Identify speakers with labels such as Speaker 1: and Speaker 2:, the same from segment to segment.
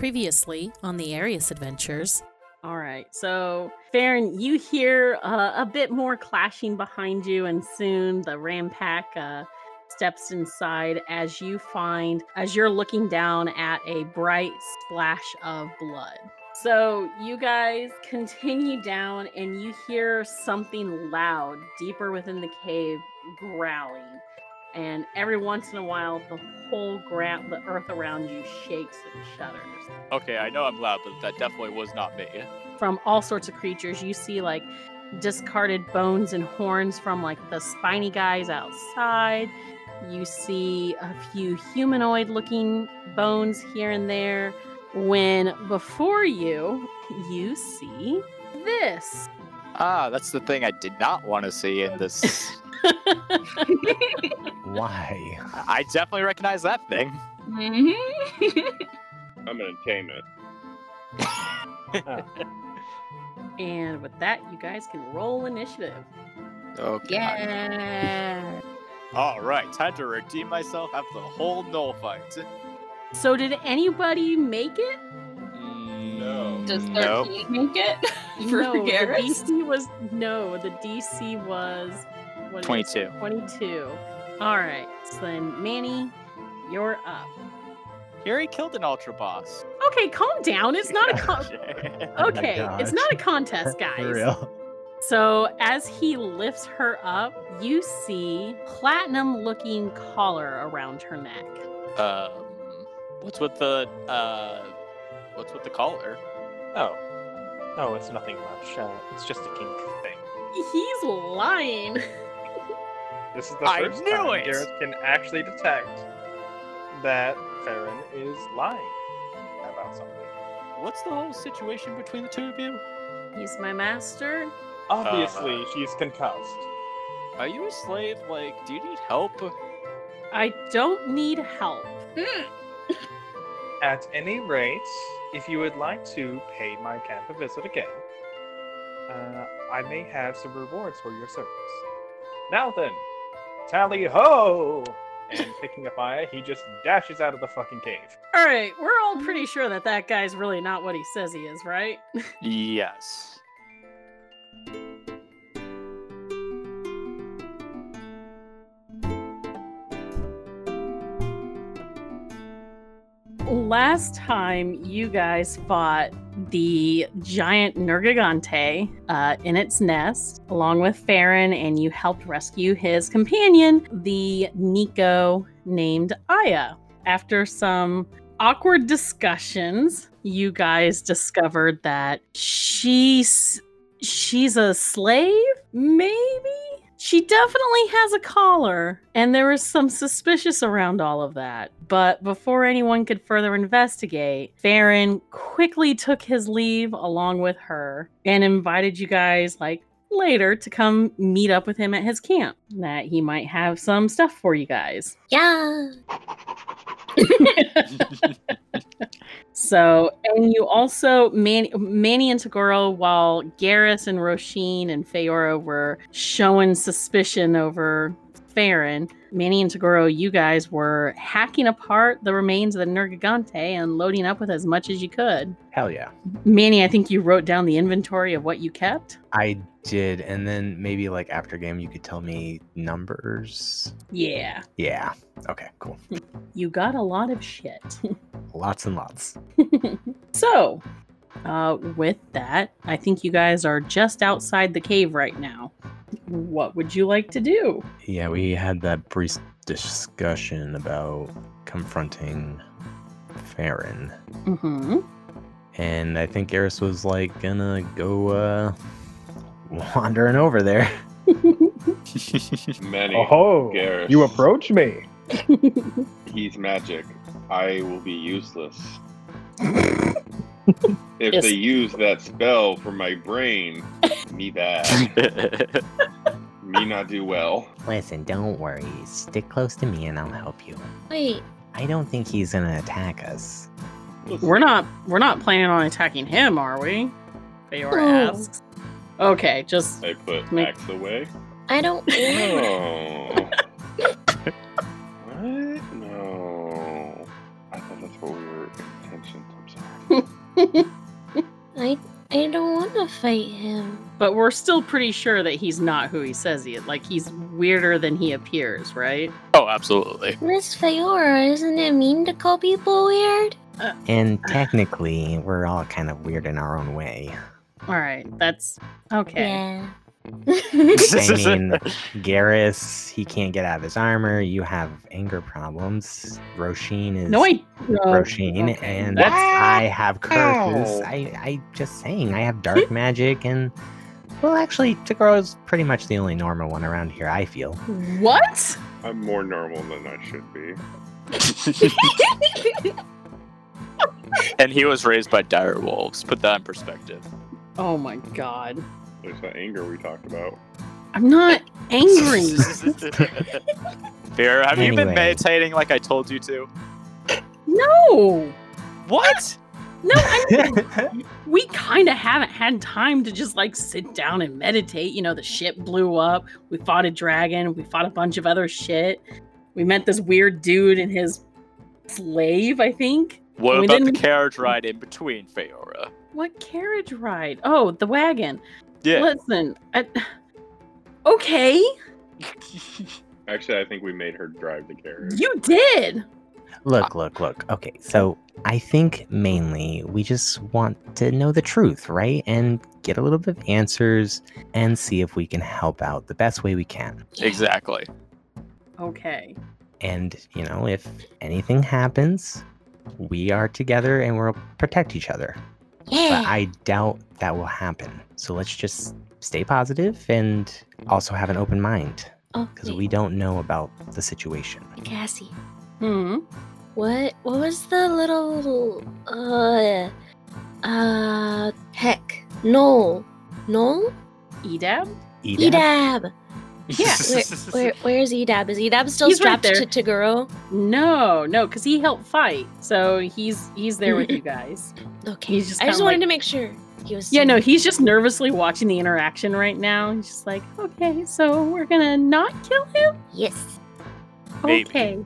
Speaker 1: Previously on the Arius Adventures.
Speaker 2: All right. So, Farron, you hear uh, a bit more clashing behind you, and soon the ram pack uh, steps inside as you find, as you're looking down at a bright splash of blood. So, you guys continue down, and you hear something loud deeper within the cave growling. And every once in a while, the whole ground, the earth around you shakes and shudders.
Speaker 3: Okay, I know I'm loud, but that definitely was not me.
Speaker 2: from all sorts of creatures. You see like discarded bones and horns from like the spiny guys outside. You see a few humanoid looking bones here and there. When before you, you see this.
Speaker 3: Ah, that's the thing I did not want to see in this.
Speaker 4: Why?
Speaker 3: I definitely recognize that thing.
Speaker 5: Mhm.
Speaker 6: I'm gonna tame it.
Speaker 2: and with that, you guys can roll initiative.
Speaker 3: Okay.
Speaker 5: yeah.
Speaker 3: All right, time to redeem myself after the whole null fight.
Speaker 2: So, did anybody make it?
Speaker 6: No.
Speaker 5: Does 13
Speaker 3: Nope.
Speaker 5: make it for
Speaker 2: no, the DC was no. The DC was what is
Speaker 3: 22.
Speaker 2: 22. All right. So then, Manny, you're up.
Speaker 3: Here he killed an ultra boss.
Speaker 2: Okay, calm down. It's not a con-
Speaker 4: Oh
Speaker 2: okay. It's not a contest,
Speaker 4: For
Speaker 2: guys.
Speaker 4: real.
Speaker 2: So as he lifts her up, you see platinum-looking collar around her neck.
Speaker 3: um, what's with the uh, what's with the collar?
Speaker 7: Oh. No, it's nothing much. Uh, it's just a kink thing.
Speaker 2: He's lying.
Speaker 7: This is the
Speaker 3: I
Speaker 7: first
Speaker 3: knew
Speaker 7: time
Speaker 3: it!
Speaker 7: Gareth can actually detect that Farron is lying about something.
Speaker 3: What's the whole situation between the two of you?
Speaker 2: He's my master.
Speaker 7: Obviously,
Speaker 3: Uh.
Speaker 7: she's concussed.
Speaker 3: Are you a slave? Like, do you need help?
Speaker 2: I don't need help.
Speaker 5: Mm.
Speaker 7: At any rate, if you would like to pay my camp a visit again, uh, I may have some rewards for your service. Now then, tally ho! And picking a fire, he just dashes out of the fucking cave.
Speaker 2: All right, we're all pretty sure that that guy's really not what he says he is, right?
Speaker 3: Yes.
Speaker 2: Last time you guys fought the giant Nergigante uh, in its nest, along with Farron, and you helped rescue his companion, the Nico named Aya. After some awkward discussions, you guys discovered that she's she's a slave, maybe? She definitely has a collar, and there was some suspicious around all of that. But before anyone could further investigate, Farron quickly took his leave along with her and invited you guys, like, later to come meet up with him at his camp. That he might have some stuff for you guys.
Speaker 5: Yeah.
Speaker 2: So, and you also, Man- Manny and Tagoro, while Garrus and Roshin and Feyora were showing suspicion over Farron, Manny and Tagoro, you guys were hacking apart the remains of the Nergigante and loading up with as much as you could.
Speaker 4: Hell yeah.
Speaker 2: Manny, I think you wrote down the inventory of what you kept.
Speaker 4: I did, and then maybe like after game you could tell me numbers.
Speaker 2: Yeah,
Speaker 4: Yeah. Okay, cool.
Speaker 2: you got a lot of shit.
Speaker 4: Lots and lots.
Speaker 2: so, uh, with that, I think you guys are just outside the cave right now. What would you like to do?
Speaker 4: Yeah, we had that brief discussion about confronting Farron.
Speaker 2: Mm-hmm.
Speaker 4: And I think Eris was like gonna go uh wandering over there.
Speaker 6: Many.
Speaker 8: Oh,
Speaker 6: Garrus.
Speaker 8: you approach me.
Speaker 6: He's magic. I will be useless. if
Speaker 2: Yes.
Speaker 6: they use that spell for my brain, me bad. me not do well.
Speaker 4: Listen, don't worry. Stick close to me and I'll help you.
Speaker 5: Wait.
Speaker 4: I don't think he's gonna attack us.
Speaker 2: We're not we're not planning on attacking him, are we? Feora
Speaker 5: No.
Speaker 2: asks. Okay, just
Speaker 6: I put
Speaker 2: Make-
Speaker 6: axe away.
Speaker 5: I don't.
Speaker 6: Oh. what? No. I thought that's what we were intentions. I'm sorry.
Speaker 5: I I don't want to fight him.
Speaker 2: but we're still pretty sure that he's not who he says he is. Like he's weirder than he appears, right?
Speaker 3: Oh, absolutely.
Speaker 5: Miss Fayora, isn't it mean to call people weird?
Speaker 4: Uh, and technically, we're all kind of weird in our own way.
Speaker 2: All right, that's okay.
Speaker 5: Yeah.
Speaker 4: I mean, Garrus, he can't get out of his armor. You have anger problems. Roshin is
Speaker 2: No, I no,
Speaker 4: Roshin,
Speaker 2: okay,
Speaker 4: and
Speaker 2: that's
Speaker 4: I have curses. I, I just saying, I have dark magic, and well, actually, is pretty much the only normal one around here. I feel.
Speaker 2: what?
Speaker 6: I'm more normal than I should be.
Speaker 3: and he was raised by dire wolves. Put that in perspective.
Speaker 2: Oh my god,
Speaker 6: There's that anger we talked about.
Speaker 2: I'm not angry.
Speaker 3: Fear, have you been meditating like I told you to?
Speaker 2: no,
Speaker 3: What?
Speaker 2: no, I mean, we kind of haven't had time to just like sit down and meditate. You know, the ship blew up. We fought a dragon. We fought a bunch of other shit. We met this weird dude and his slave, I think.
Speaker 3: What
Speaker 2: We
Speaker 3: about the
Speaker 2: didn't-
Speaker 3: carriage ride in between, Feora?
Speaker 2: What carriage ride? Oh, the wagon.
Speaker 3: Yeah.
Speaker 2: Listen, I... okay,
Speaker 6: Actually, I think we made her drive the carriage.
Speaker 2: you did.
Speaker 4: Look, look, look. Okay, so I think mainly we just want to know the truth, right? And get a little bit of answers and see if we can help out the best way we can.
Speaker 3: exactly.
Speaker 2: Okay.
Speaker 4: And, you know, if anything happens, we are together and we'll protect each other. But I doubt that will happen. So let's just stay positive and also have an open mind
Speaker 5: Oh,
Speaker 4: because
Speaker 5: wait,
Speaker 4: we don't know about the situation.
Speaker 5: Cassie.
Speaker 2: Hmm.
Speaker 5: What what was the little uh uh heck Noel Noel
Speaker 2: Edab?
Speaker 4: Edab?
Speaker 5: Edab
Speaker 2: Yeah,
Speaker 5: where, where where's Edab is Edab still
Speaker 2: He's
Speaker 5: strapped
Speaker 2: there.
Speaker 5: to Taguro
Speaker 2: No, no, because he helped fight, so he's he's there with you guys.
Speaker 5: okay
Speaker 2: He's just
Speaker 5: I just
Speaker 2: kinda
Speaker 5: wanted
Speaker 2: like-
Speaker 5: to make sure he was
Speaker 2: Yeah, no, he's just nervously watching the interaction right now. He's just like, okay, so we're gonna not kill him?
Speaker 5: yes
Speaker 3: Maybe.
Speaker 2: Okay,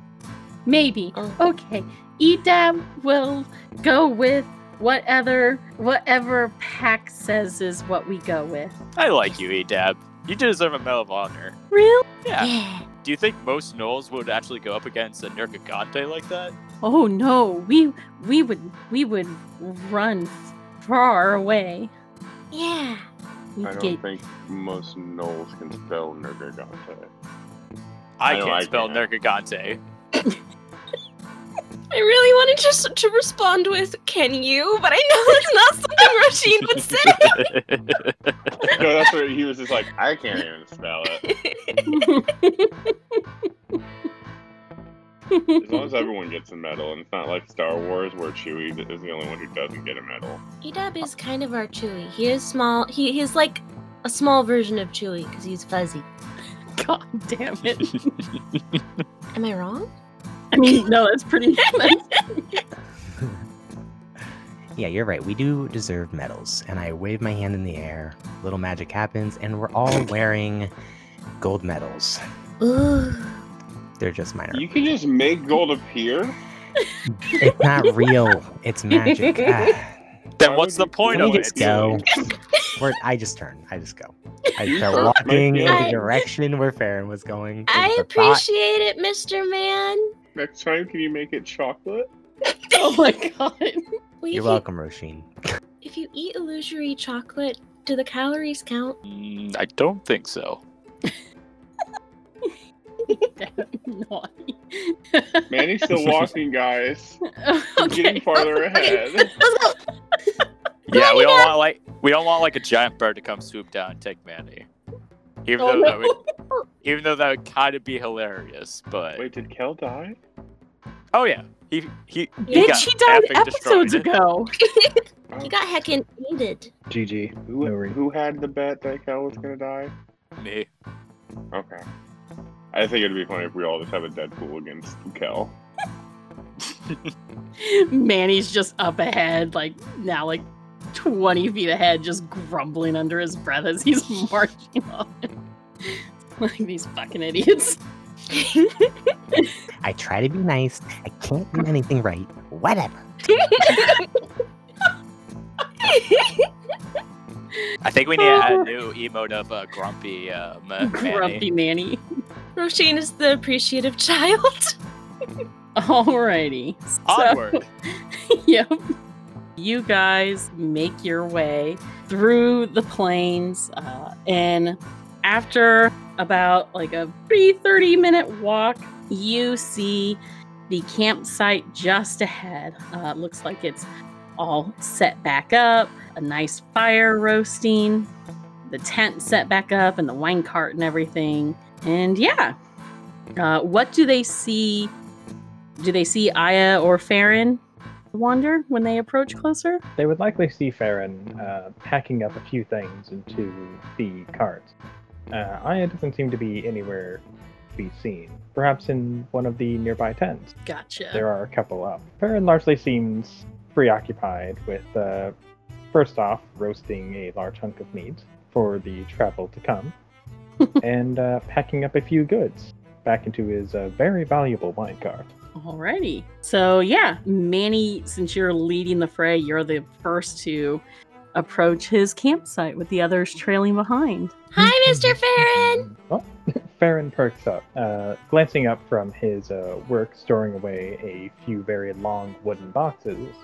Speaker 2: maybe.
Speaker 5: Oh.
Speaker 2: Okay, Edab will go with whatever whatever Pack says is what we go with.
Speaker 3: I like you, Edab. You deserve a Medal of Honor.
Speaker 2: Real?
Speaker 3: Yeah.
Speaker 5: yeah
Speaker 3: Do you think most Gnolls would actually go up against a Nurkagante like that?
Speaker 2: Oh no, we we would we would run far away.
Speaker 5: yeah
Speaker 2: We'd
Speaker 6: I don't
Speaker 2: get
Speaker 6: think most gnolls can spell Nergagante.
Speaker 3: I
Speaker 6: I
Speaker 3: can't
Speaker 6: I
Speaker 3: spell
Speaker 6: can't.
Speaker 3: Nurkagante.
Speaker 5: I really wanted just to respond with "Can you?" but I know that's not something Rasheen would say.
Speaker 6: no, that's where he was just like, I can't even spell it. As long as everyone gets a medal, and it's not like Star Wars where Chewie is the only one who doesn't get a medal.
Speaker 5: Edab is kind of our Chewie. He is small. He he's like a small version of Chewie because he's fuzzy.
Speaker 2: God damn it.
Speaker 5: Am I wrong?
Speaker 2: I mean, no, that's pretty
Speaker 4: Yeah, you're right. We do deserve medals. And I wave my hand in the air. Little magic happens, and we're all wearing gold medals.
Speaker 5: Ooh.
Speaker 4: They're just minor.
Speaker 6: You can just make gold appear?
Speaker 4: It's not real. It's magic. Ah,
Speaker 3: then what's the point
Speaker 4: let
Speaker 3: of
Speaker 4: me
Speaker 3: it?
Speaker 4: just go. We're, I just turn. I just go. I start walking in the
Speaker 5: to-
Speaker 4: direction where Farron was going.
Speaker 5: I
Speaker 4: With the thought-
Speaker 5: appreciate it, Mr. Man.
Speaker 6: Next time, can you make it chocolate?
Speaker 2: oh my god.
Speaker 5: Well,
Speaker 4: You're
Speaker 5: if
Speaker 4: welcome, Roisin.
Speaker 5: If you eat illusory chocolate, do the calories count?
Speaker 3: Mm, I don't think so.
Speaker 2: Naughty.
Speaker 6: Manny's still walking, guys. He's
Speaker 2: okay.
Speaker 6: getting farther
Speaker 5: Okay.
Speaker 6: ahead.
Speaker 5: Let's go.
Speaker 3: Yeah, we don't want like we don't want like a giant bird to come swoop down and take Manny. Even though that would even though that would kind of be hilarious, but
Speaker 6: Wait, did Kel die?
Speaker 3: oh yeah, he he, he
Speaker 2: Bitch, he died episodes
Speaker 3: destroyed.
Speaker 2: ago.
Speaker 5: he got heckin' eated.
Speaker 8: GG.
Speaker 6: Who,
Speaker 8: No
Speaker 6: who had the bet that Kel was gonna die?
Speaker 3: Me.
Speaker 6: Okay. I think it'd be funny if we all just have a Deadpool against Kel.
Speaker 2: Manny's just up ahead, like now, like 20 feet ahead, just grumbling under his breath as he's marching on. like these fucking idiots.
Speaker 4: I try to be nice. I can't do anything right. Whatever.
Speaker 3: I think we need a new emote of uh, grumpy um, Manny.
Speaker 2: Grumpy Manny.
Speaker 5: Roisin is the appreciative child.
Speaker 2: Alrighty. So,
Speaker 3: Onward.
Speaker 2: yep. You guys make your way through the plains, uh, and after about like a pre 30 minute walk, you see the campsite just ahead. Uh, looks like it's all set back up, a nice fire roasting, the tent set back up, and the wine cart and everything. And yeah, uh, what do they see? Do they see Aya or Farron wander when they approach closer?
Speaker 8: They would likely see Farron uh, packing up a few things into the cart. Uh, Aya doesn't seem to be anywhere to be seen. Perhaps in one of the nearby tents.
Speaker 2: Gotcha.
Speaker 8: There are a couple up. Farron largely seems preoccupied with, uh, first off, roasting a large hunk of meat for the travel to come, and uh, packing up a few goods back into his uh, very valuable wine cart.
Speaker 2: Alrighty. So yeah, Manny, since you're leading the fray, you're the first to approach his campsite with the others trailing behind.
Speaker 5: Hi, Mr. Farron.
Speaker 8: Oh, Farron perks up, uh, glancing up from his uh, work storing away a few very long wooden boxes,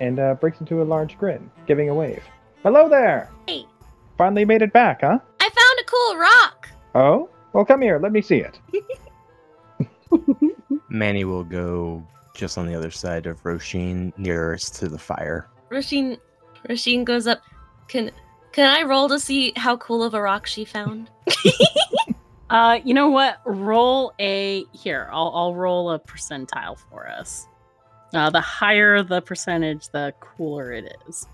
Speaker 8: and uh, breaks into a large grin, giving a wave. Hello there!
Speaker 5: Hey.
Speaker 8: Finally made it back, huh?
Speaker 5: I found a cool rock.
Speaker 8: Oh? Well, come here, let me see it.
Speaker 4: Manny will go just on the other side of Roshin, nearest to the fire.
Speaker 5: Rasheen, Rasheen goes up. Can can I roll to see how cool of a rock she found?
Speaker 2: Uh, you know what? Roll a here. I'll I'll roll a percentile for us. Uh, the higher the percentage, the cooler it is.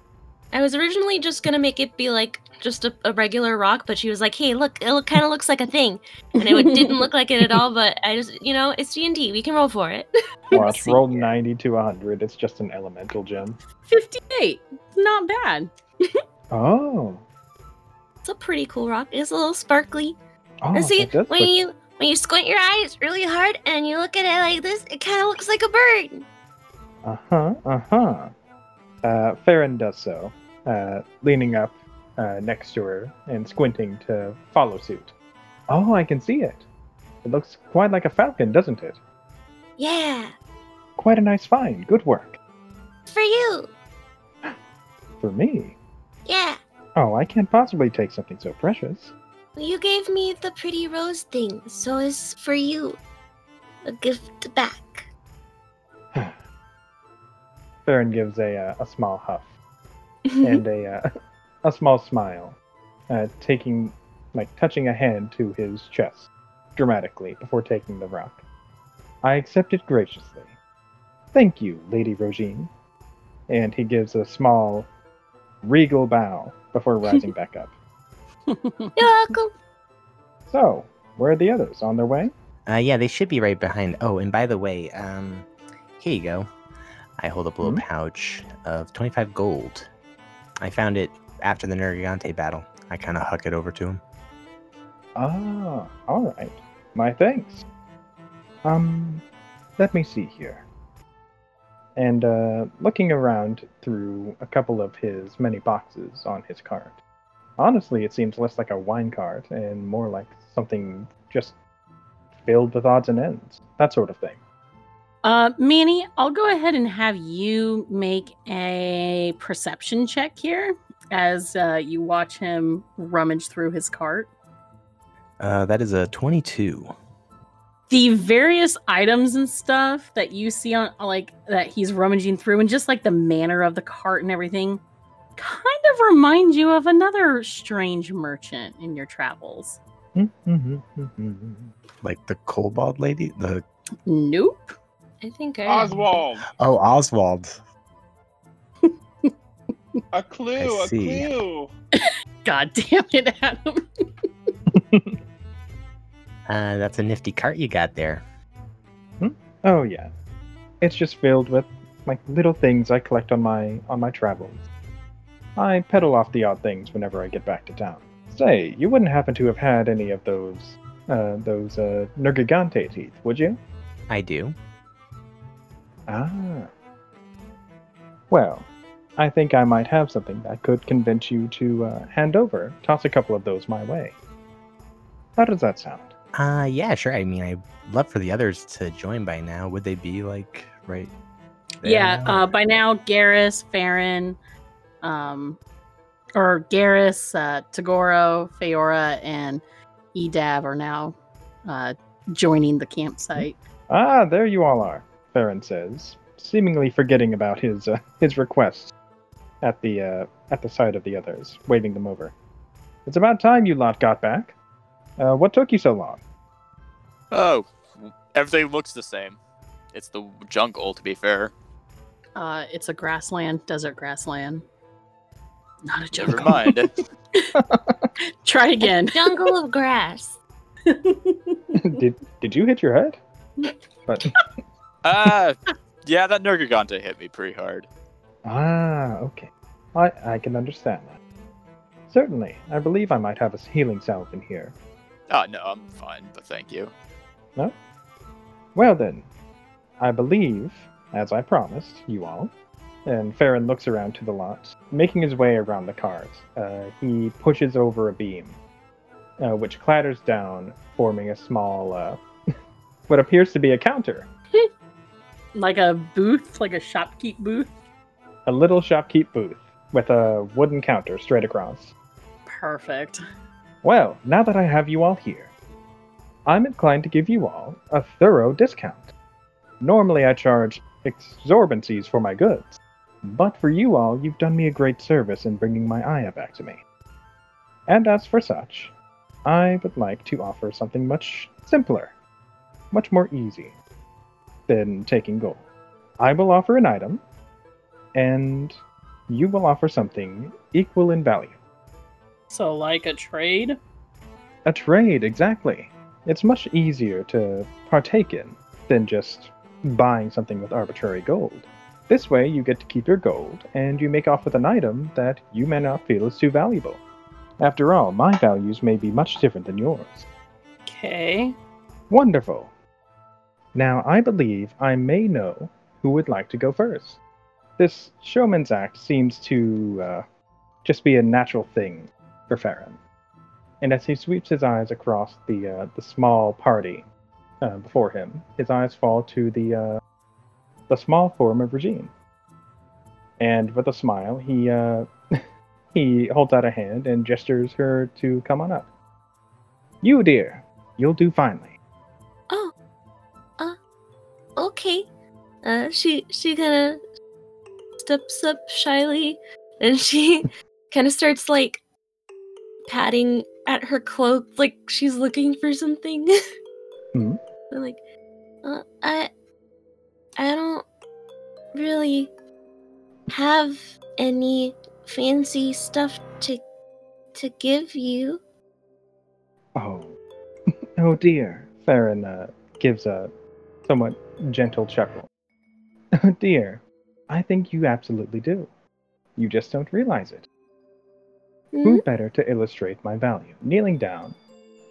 Speaker 5: I was originally just gonna make it be like just a, a regular rock, but she was like, "Hey, look, it look, kind of looks like a thing," and it would- didn't look like it at all. But I just, you know, it's D and D. We can roll for it.
Speaker 8: Watch,
Speaker 2: see
Speaker 8: roll 90 to 100. It's just an elemental gem.
Speaker 2: Fifty-eight. Not bad.
Speaker 8: Oh.
Speaker 5: It's a pretty cool rock. It's a little sparkly.
Speaker 8: Oh,
Speaker 5: and see, when
Speaker 8: look-
Speaker 5: you when you squint your eyes really hard and you look at it like this, it kind of looks like a bird.
Speaker 8: Uh-huh, uh-huh. Uh, Farron does so, uh, leaning up uh, next to her and squinting to follow suit. Oh, I can see it. It looks quite like a falcon, doesn't it?
Speaker 5: Yeah,
Speaker 8: Quite a nice find. Good work.
Speaker 5: for you.
Speaker 8: For me.
Speaker 5: Yeah,
Speaker 8: Oh, I can't possibly take something so precious.
Speaker 5: you gave me the pretty rose thing, so it's for you. A gift back.
Speaker 8: Farron gives a, uh, a small huff and a, uh, a small smile, uh, taking, like, touching a hand to his chest dramatically before taking the rock. I accept it graciously. Thank you, Lady Rogine. And he gives a small, regal bow before rising back up.
Speaker 5: You're welcome.
Speaker 8: So, where are the others? On their way?
Speaker 4: Uh, yeah, they should be right behind. Oh, and by the way, um, here you go. I hold up a little
Speaker 8: Hmm?
Speaker 4: pouch of 25 gold. I found it after the Nergigante battle. I kind of huck it over to him.
Speaker 8: Ah, all right. My thanks. Um, let me see here. And uh, looking around through a couple of his many boxes on his cart, honestly, it seems less like a wine cart and more like something just filled with odds and ends, that sort of thing.
Speaker 2: Uh, Manny, I'll go ahead and have you make a perception check here as uh, you watch him rummage through his cart.
Speaker 4: Uh, that is a 22.
Speaker 2: The various items and stuff that you see on, like, that he's rummaging through, and just like the manner of the cart and everything, kind of remind you of another strange merchant in your travels.
Speaker 4: Like the kobold lady? The
Speaker 2: Nope.
Speaker 5: I think I am.
Speaker 6: Oswald,
Speaker 4: Oh, Oswald.
Speaker 6: a clue,
Speaker 4: I
Speaker 6: a
Speaker 4: see.
Speaker 6: clue.
Speaker 2: God damn it, Adam.
Speaker 4: Uh, that's a nifty cart you got there.
Speaker 8: Oh yeah, it's just filled with like little things I collect on my on my travels. I peddle off the odd things whenever I get back to town. Say, you wouldn't happen to have had any of those uh, those uh, Nergigante teeth, would you?
Speaker 4: I do.
Speaker 8: Ah. Well, I think I might have something that could convince you to uh, hand over. Toss a couple of those my way. How does that sound?
Speaker 4: Uh, yeah, sure. I mean, I'd love for the others to join by now. Would they be like right? there
Speaker 2: Yeah,
Speaker 4: now?
Speaker 2: uh, by now, Garrus, Farron, um, or Garrus, uh, Tagoro, Feora, and Edab are now uh, joining the campsite.
Speaker 8: Ah, there you all are, Farron says, seemingly forgetting about his uh, his request at the uh, at the sight of the others, waving them over. It's about time you lot got back. Uh, what took you so long?
Speaker 3: Oh, everything looks the same. It's the jungle, to be fair.
Speaker 2: Uh, it's a grassland, desert grassland. Not a jungle.
Speaker 3: Never mind.
Speaker 2: Try again.
Speaker 5: Jungle of grass.
Speaker 8: did did you hit your head? But
Speaker 3: uh, yeah, that Nergigante hit me pretty hard.
Speaker 8: ah, okay, I I can understand that. Certainly, I believe I might have a healing salve in here.
Speaker 3: Oh, no, I'm fine, but thank you. No?
Speaker 8: Well then, I believe, as I promised you all, and Farron looks around to the lot, making his way around the cars. Uh, he pushes over a beam, uh, which clatters down, forming a small, uh, what appears to be a counter.
Speaker 2: Like a booth, like a shopkeep booth.
Speaker 8: A little shopkeep booth with a wooden counter straight across.
Speaker 2: Perfect.
Speaker 8: Well, now that I have you all here, I'm inclined to give you all a thorough discount. Normally, I charge exorbitancies for my goods, but for you all, you've done me a great service in bringing my Aya back to me. And as for such, I would like to offer something much simpler, much more easy than taking gold. I will offer an item, and you will offer something equal in value.
Speaker 2: So, like a trade?
Speaker 8: A trade, exactly. It's much easier to partake in than just buying something with arbitrary gold. This way, you get to keep your gold, and you make off with an item that you may not feel is too valuable. After all, my values may be much different than yours.
Speaker 2: Okay.
Speaker 8: Wonderful. Now, I believe I may know who would like to go first. This showman's act seems to uh, just be a natural thing for Farron. And as he sweeps his eyes across the uh, the small party uh, before him, his eyes fall to the uh, the small form of Regine. And with a smile, he uh, he holds out a hand and gestures her to come on up. You, dear, you'll do finely.
Speaker 5: Uh, she she kind of steps up shyly, and she kind of starts like patting at her cloak, like she's looking for something.
Speaker 8: Hmm.
Speaker 5: But, like, uh, I I don't really have any fancy stuff to to give you.
Speaker 8: Oh, oh dear. Farron uh, gives a somewhat gentle chuckle. Oh dear, I think you absolutely do. You just don't realize it.
Speaker 5: Hmm?
Speaker 8: Who better to illustrate my value? Kneeling down,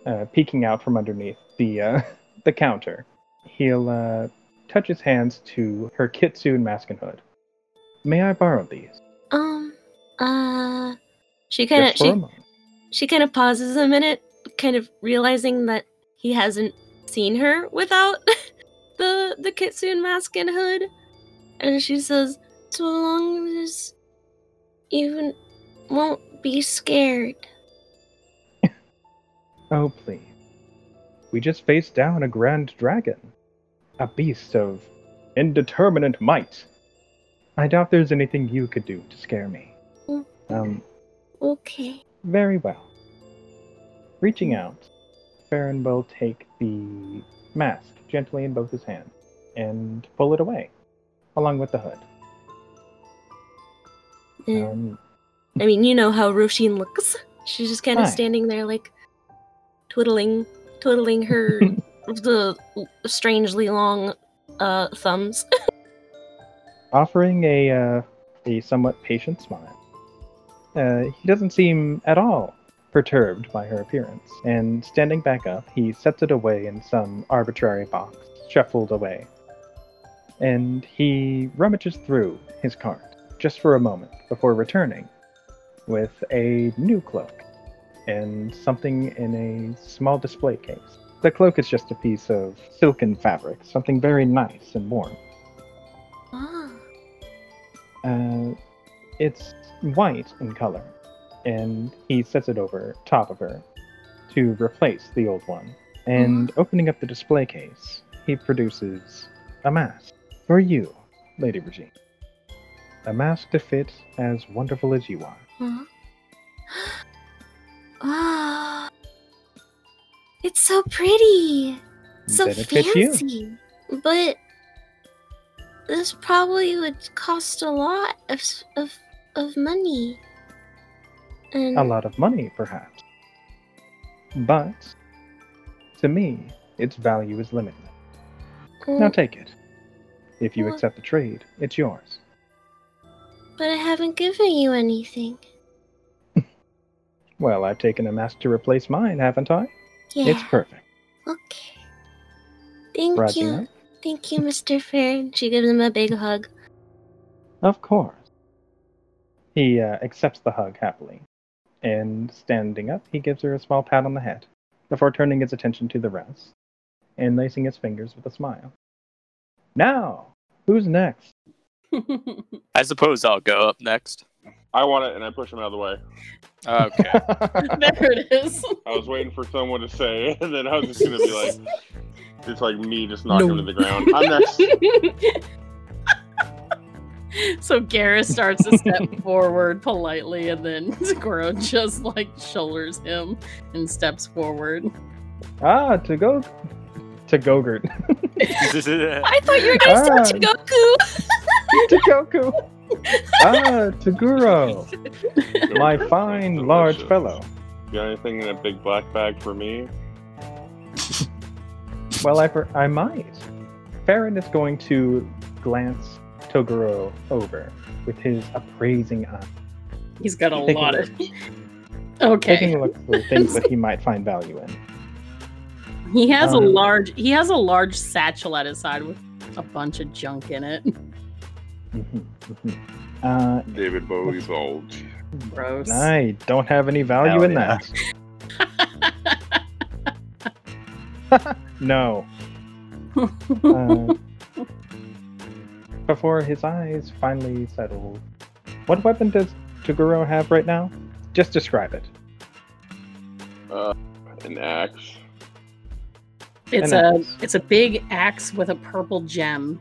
Speaker 8: uh, peeking out from underneath the uh, the counter, he'll uh, touch his hands to her kitsune mask and hood. May I borrow these?
Speaker 5: Um, uh, she kind of she she kind of pauses a minute, kind of realizing that he hasn't seen her without the the kitsune mask and hood, and she says, "So long as you won't be scared."
Speaker 8: Oh, please. We just faced down a grand dragon. A beast of indeterminate might. I doubt there's anything you could do to scare me.
Speaker 5: Mm.
Speaker 8: Um,
Speaker 5: Okay.
Speaker 8: very well. Reaching out, Farron will take the mask gently in both his hands and pull it away, along with the hood. Um,
Speaker 5: I mean, you know how Roshin looks. She's just kind of standing there, like twiddling, twiddling her the strangely long uh thumbs.
Speaker 8: offering a uh, a somewhat patient smile. Uh, he doesn't seem at all perturbed by her appearance, and standing back up, he sets it away in some arbitrary box, shuffled away. And he rummages through his cart, just for a moment before returning with a new cloak and something in a small display case. The cloak is just a piece of silken fabric, something very nice and warm.
Speaker 5: Ah.
Speaker 8: Uh, it's white in color, and he sets it over top of her to replace the old one. And opening up the display case, he produces a mask for you, Lady Regine. A mask to fit as wonderful as you are.
Speaker 5: Huh? Ah. It's so pretty. So
Speaker 8: Then it fits you.
Speaker 5: fancy. But this probably would cost a lot of of of money. And
Speaker 8: A lot of money, perhaps. But to me, its value is limitless. Now take it. If you
Speaker 5: Well-
Speaker 8: accept the trade, it's yours.
Speaker 5: but I haven't given you anything.
Speaker 8: Well, I've taken a mask to replace mine, haven't I?
Speaker 5: Yeah.
Speaker 8: It's perfect.
Speaker 5: okay. Thank
Speaker 8: Roger
Speaker 5: you. Thank you, Mr. Fair. She gives him a big hug.
Speaker 8: Of course. He uh, accepts the hug happily, and standing up, he gives her a small pat on the head before turning his attention to the rest and lacing his fingers with a smile. Now, who's next?
Speaker 3: I suppose I'll go up next.
Speaker 6: I want it, and I push him out of the way.
Speaker 3: Okay.
Speaker 2: there it is.
Speaker 6: I was waiting for someone to say, and then I was just gonna be like, it's like me just knocking him to the ground. I'm next.
Speaker 2: so Garrus starts to step forward politely, and then Zagoro just like shoulders him and steps forward.
Speaker 8: ah, to go, to Gogurt,
Speaker 5: I thought you were gonna
Speaker 8: Ah.
Speaker 5: say Goku.
Speaker 8: to Goku. Ah, Taguro, my fine large
Speaker 6: Delicious.
Speaker 8: fellow.
Speaker 6: Got anything in that big black bag for me?
Speaker 8: Well, I, per- I might. Farron is going to glance Toguro over with his appraising eye,
Speaker 2: He's got a
Speaker 8: Taking
Speaker 2: lot of. Okay.
Speaker 8: taking a look for things that he might find value in.
Speaker 2: He has a
Speaker 8: Um,
Speaker 2: large. He has a large satchel at his side with a bunch of junk in it.
Speaker 8: Mhm, mhm. Uh,
Speaker 6: David Bowie's old.
Speaker 2: Gross.
Speaker 8: I don't have any value
Speaker 4: Hell
Speaker 8: in
Speaker 4: yeah.
Speaker 8: that. no. Uh, before his eyes finally settle, what weapon does Toguro have right now? Just describe it.
Speaker 6: Uh, an axe.
Speaker 2: It's a it's a big axe with a purple gem.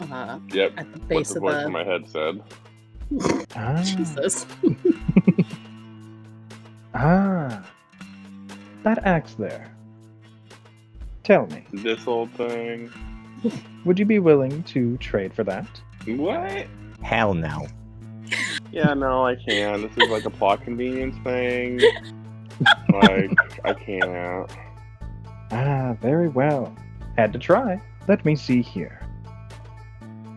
Speaker 2: Uh,
Speaker 6: Yep.
Speaker 2: at the
Speaker 6: What
Speaker 2: base
Speaker 6: the
Speaker 2: of
Speaker 6: voice in
Speaker 2: the.
Speaker 6: my head said.
Speaker 8: Ah.
Speaker 2: Jesus.
Speaker 8: Ah. That axe there. Tell me,
Speaker 6: This old thing.
Speaker 8: would you be willing to trade for that?
Speaker 6: What?
Speaker 4: Hell no.
Speaker 6: Yeah, no, I can't. This is like a plot convenience thing. like, I can't.
Speaker 8: Ah, very well. Had to try. Let me see here.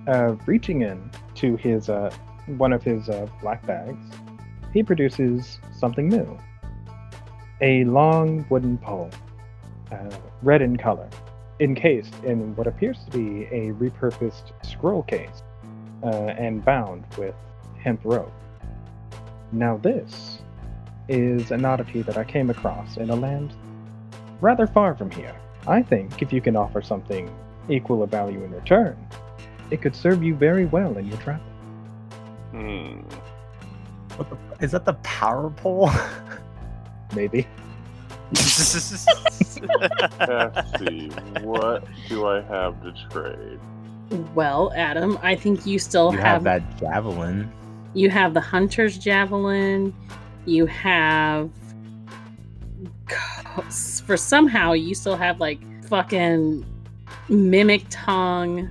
Speaker 8: Uh, reaching in to his uh, one of his uh, black bags, he produces something new. A long wooden pole, uh, red in color, encased in what appears to be a repurposed scroll case, uh, and bound with hemp rope. Now this is an oddity that I came across in a land rather far from here. I think if you can offer something equal of value in return, it could serve you very well in your travel.
Speaker 6: Hmm.
Speaker 4: What the, is that the power pole?
Speaker 8: Maybe.
Speaker 6: Let's see. What do I have to trade?
Speaker 2: Well, Adam, I think you still
Speaker 4: you
Speaker 2: have,
Speaker 4: have that javelin.
Speaker 2: you have the hunter's javelin. You have for somehow you still have like fucking mimic tongue.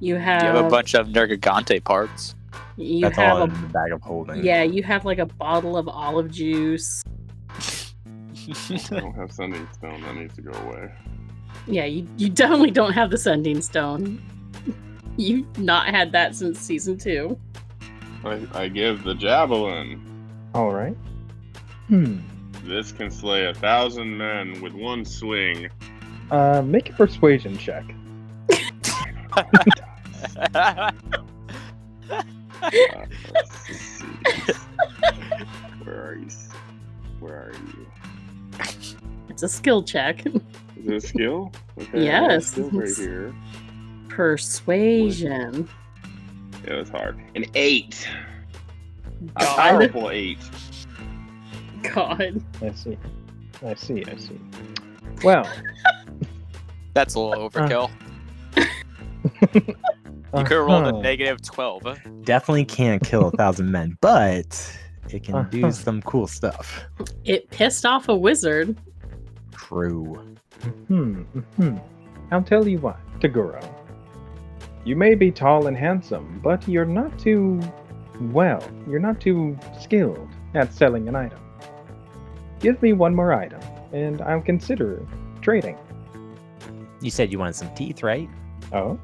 Speaker 2: You have
Speaker 3: you have a bunch of Nergigante parts.
Speaker 2: You
Speaker 4: That's
Speaker 2: have
Speaker 4: all
Speaker 2: a
Speaker 4: the bag of holding.
Speaker 2: yeah. You have like a bottle of olive juice.
Speaker 6: I don't have sending stone. That needs to go away.
Speaker 2: Yeah, you you definitely don't have the sending stone. You've not had that since season two.
Speaker 6: I, I give the javelin.
Speaker 8: All right. Hmm.
Speaker 6: This can slay a thousand men with one swing.
Speaker 8: Uh, make a persuasion check.
Speaker 6: Uh. Where are you? Where are you?
Speaker 2: It's a skill check.
Speaker 6: Is it a skill? Okay, I have
Speaker 2: Yes.
Speaker 6: Skill right here.
Speaker 2: Persuasion.
Speaker 6: It was hard. An eight. A
Speaker 2: God.
Speaker 6: powerful eight.
Speaker 2: God.
Speaker 8: I see. I see. I see. Well,
Speaker 3: That's a little overkill. You could have rolled a
Speaker 8: uh-huh.
Speaker 3: negative 12.
Speaker 4: Definitely can't kill a thousand men, but it can
Speaker 8: Uh-huh.
Speaker 4: do some cool stuff.
Speaker 2: It pissed off a wizard.
Speaker 4: True.
Speaker 8: Hmm. hmm. I'll tell you what, Taguro. You may be tall and handsome, but you're not too well. You're not too skilled at selling an item. Give me one more item, and I'll consider trading.
Speaker 4: You said you wanted some teeth, right?
Speaker 8: Oh.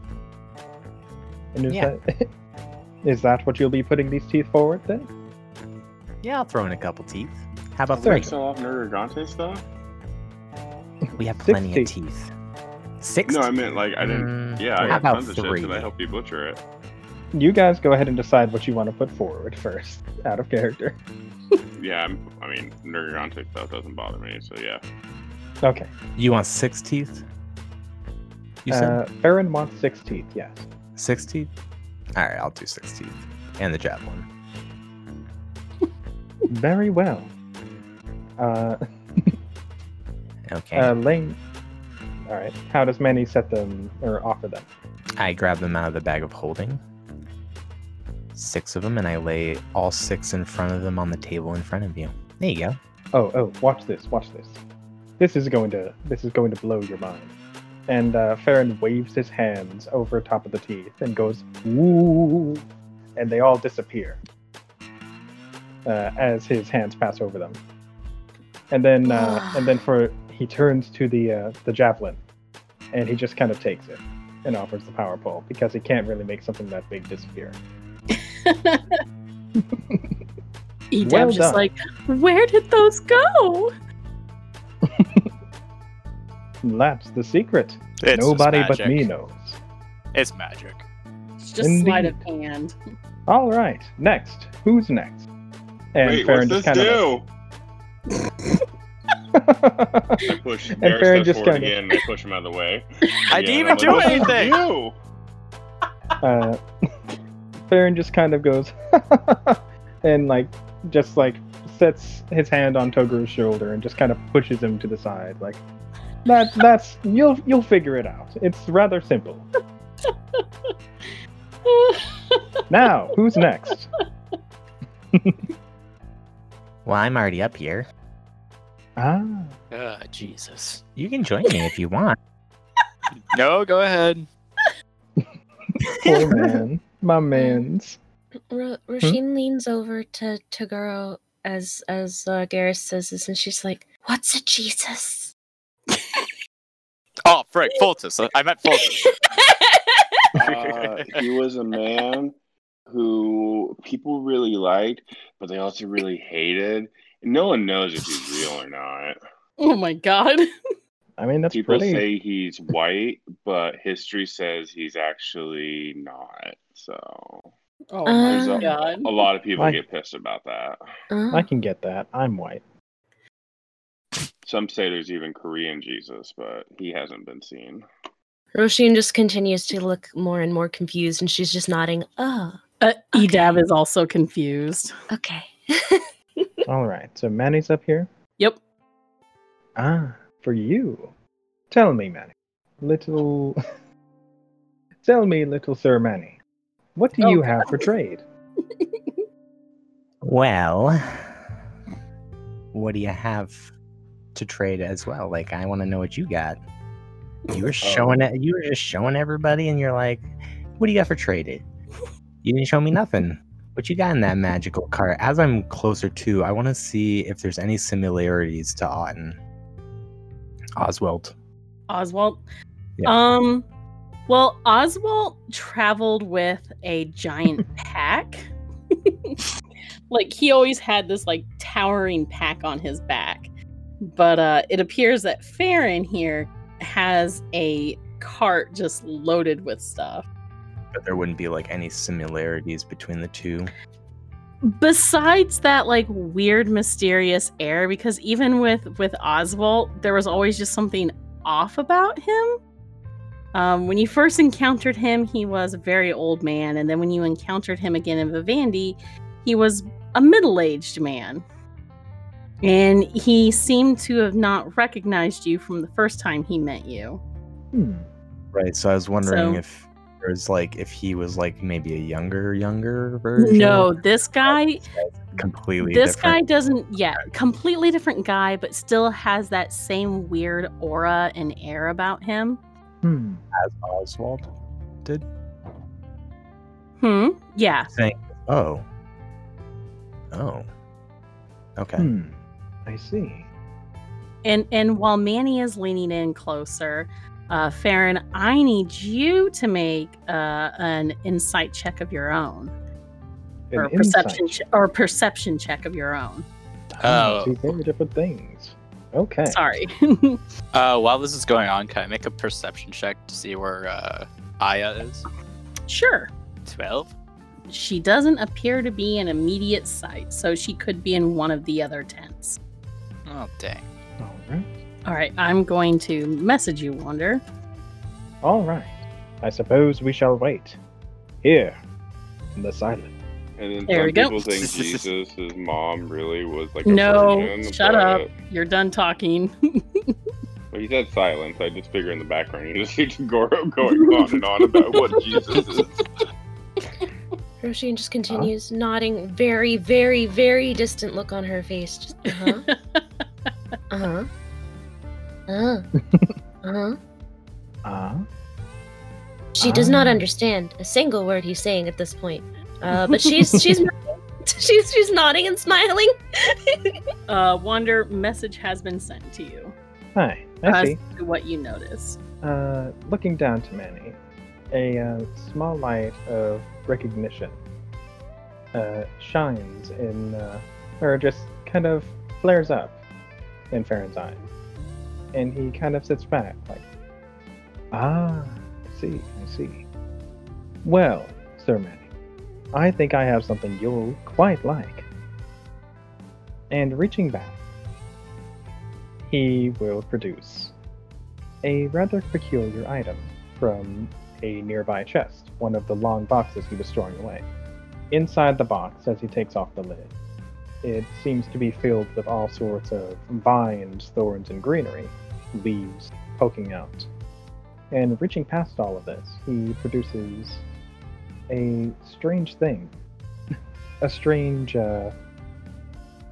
Speaker 8: And is
Speaker 4: Yeah.
Speaker 8: that is that what you'll be putting these teeth forward then?
Speaker 4: Yeah, I'll throw in a couple teeth. How about
Speaker 6: Did I
Speaker 4: three?
Speaker 6: sell off Nergigante stuff?
Speaker 4: We have
Speaker 8: Six
Speaker 4: plenty of
Speaker 8: teeth.
Speaker 4: teeth. Six?
Speaker 6: No, I meant like I didn't.
Speaker 4: Mm,
Speaker 6: Yeah, I
Speaker 4: how
Speaker 6: got
Speaker 4: about
Speaker 6: tons of shit
Speaker 4: three?
Speaker 6: because I helped you butcher it.
Speaker 8: You guys go ahead and decide what you want to put forward first, out of character.
Speaker 6: Yeah, I'm, I mean Nergigante stuff doesn't bother me. So yeah.
Speaker 8: Okay.
Speaker 4: You want six teeth? You said
Speaker 8: Uh, Farron wants six teeth, yes.
Speaker 4: six teeth? Alright, I'll do six teeth. And the javelin.
Speaker 8: Very well. Uh,
Speaker 4: Okay.
Speaker 8: uh, Lane. All right. How does Manny set them or offer them?
Speaker 4: I grab them out of the bag of holding. Six of them, and I lay all six in front of them on the table in front of you. There you go.
Speaker 8: Oh, oh, watch this, watch this. This is going to this is going to blow your mind. And uh, Farron waves his hands over top of the teeth and goes woo, and they all disappear uh, as his hands pass over them. And then uh, and then for he turns to the uh, the javelin, and he just kind of takes it and offers the power pole because he can't really make something that big disappear.
Speaker 2: Edab's
Speaker 8: Well
Speaker 2: just like, where did those go?
Speaker 8: That's the secret.
Speaker 3: It's
Speaker 8: Nobody but me knows.
Speaker 3: It's magic.
Speaker 2: It's just sleight of hand.
Speaker 8: All right, next. Who's next? And
Speaker 6: Wait,
Speaker 8: Farron
Speaker 6: what's
Speaker 8: just
Speaker 6: this
Speaker 8: kind
Speaker 6: do?
Speaker 8: of.
Speaker 6: I push
Speaker 8: And
Speaker 6: Bear
Speaker 8: Farron
Speaker 6: steps
Speaker 8: just
Speaker 6: forward
Speaker 8: kinda-
Speaker 6: again and I push him out of the way.
Speaker 3: I
Speaker 6: Yeah,
Speaker 3: didn't
Speaker 6: and
Speaker 3: even
Speaker 6: I'm
Speaker 3: do
Speaker 6: like, "What did
Speaker 3: anything.
Speaker 6: you do?"
Speaker 8: Uh, uh, Farron just kind of goes and like just like sets his hand on Toguru's shoulder and just kind of pushes him to the side. Like that. That's you'll you'll figure it out. It's rather simple. Now, who's next?
Speaker 4: Well, I'm already up here.
Speaker 8: Ah,
Speaker 3: Ah, Jesus.
Speaker 4: You can join me if you want.
Speaker 3: No, go ahead.
Speaker 8: poor man, my man's.
Speaker 5: Ro- Roshin leans over to Toguro as as uh, Garrus says this, and she's like, "What's a Jesus?"
Speaker 3: Oh, frick, Fultus. I meant Fultus.
Speaker 6: Uh, he was a man who people really liked, but they also really hated. No one knows if he's real or not.
Speaker 2: oh my god.
Speaker 8: I mean, that's
Speaker 6: People
Speaker 8: pretty.
Speaker 6: say he's white, but history says he's actually not. So
Speaker 2: Oh
Speaker 5: There's
Speaker 2: my
Speaker 5: a-
Speaker 2: god.
Speaker 6: a lot of people
Speaker 8: I-
Speaker 6: get pissed about that.
Speaker 5: Oh.
Speaker 8: I can get that. I'm white.
Speaker 6: Some say there's even Korean Jesus, but he hasn't been seen.
Speaker 5: Roshin just continues to look more and more confused, and she's just nodding. Oh,
Speaker 2: Uh,
Speaker 5: Okay.
Speaker 2: Edab is also confused.
Speaker 5: okay.
Speaker 8: All right, so Manny's up here.
Speaker 2: Yep.
Speaker 8: Ah, for you. Tell me, Manny. Little. Tell me, little Sir Manny. What do
Speaker 2: Oh,
Speaker 8: you have for trade?
Speaker 4: Well, what do you have to trade as well? Like, I want to know what you got. You were oh. showing it. You were just showing everybody, and you're like, "What do you got for trade?" You didn't show me nothing. What you got in that magical cart? As I'm closer to, I want to see if there's any similarities to Auden. Oswald.
Speaker 2: Oswald.
Speaker 4: Yeah.
Speaker 2: Um well, Oswald traveled with a giant pack. like he always had this like towering pack on his back. But uh it appears that Farron here has a cart just loaded with stuff.
Speaker 4: but there wouldn't be like any similarities between the two.
Speaker 2: Besides that like weird mysterious air because even with with oswald there was always just something off about him um, when you first encountered him he was a very old man and then when you encountered him again in vivendi he was a middle-aged man and he seemed to have not recognized you from the first time he met you
Speaker 8: Hmm.
Speaker 4: Right. So I was wondering
Speaker 2: So-
Speaker 4: if there's like if he was like maybe a younger, younger version.
Speaker 2: no this guy
Speaker 4: completely
Speaker 2: this guy doesn't yeah completely different guy but still has that same weird aura and air about him
Speaker 8: Hmm.
Speaker 4: as Oswald did.
Speaker 2: hmm yeah
Speaker 4: Saying, "Oh, oh, okay."
Speaker 8: Hmm. I see.
Speaker 2: and and while manny is leaning in closer uh farron i need you to make uh an insight check of your own
Speaker 8: An
Speaker 2: or perception
Speaker 8: insight.
Speaker 2: che- or perception check of your own
Speaker 3: Oh.
Speaker 8: Two very different things. Okay.
Speaker 2: sorry
Speaker 3: Uh, while this is going on, can I make a perception check to see where uh, Aya is?
Speaker 2: sure
Speaker 3: 12?
Speaker 2: she doesn't appear to be in immediate sight so she could be in one of the other tents
Speaker 3: Oh, dang.
Speaker 8: All right.
Speaker 2: All right i'm going to message you Wander
Speaker 8: All right. I suppose we shall wait. Here, in the silence.
Speaker 6: And then
Speaker 2: There
Speaker 6: some
Speaker 2: we go.
Speaker 6: people think Jesus' his mom really was like a
Speaker 2: No,
Speaker 6: virgin,
Speaker 2: shut
Speaker 6: but-
Speaker 2: up. You're done talking.
Speaker 6: Well, he said silence. I just figure in the background you just see Goro going on and on about what Jesus is.
Speaker 5: Roshin just continues nodding, very, very, very distant look on her face. Just, uh-huh. uh-huh. Uh-huh. Uh-huh.
Speaker 8: Ah.
Speaker 5: She does not
Speaker 8: Ah.
Speaker 5: understand a single word he's saying at this point. Uh, but she's she's she's she's nodding and smiling.
Speaker 2: uh, Wander, message has been sent to you.
Speaker 8: Hi. I
Speaker 2: as
Speaker 8: see.
Speaker 2: to what you notice.
Speaker 8: Uh, looking down to Manny, a uh, small light of recognition uh, shines in, uh, or just kind of flares up in Farron's eyes. And he kind of sits back, like, ah, I see, I see. Well, Sir Manny, I think I have something you'll quite like. And reaching back, he will produce a rather peculiar item from a nearby chest, one of the long boxes he was storing away. Inside the box, as he takes off the lid, it seems to be filled with all sorts of vines, thorns, and greenery, leaves poking out. And reaching past all of this, he produces a strange thing. a strange uh,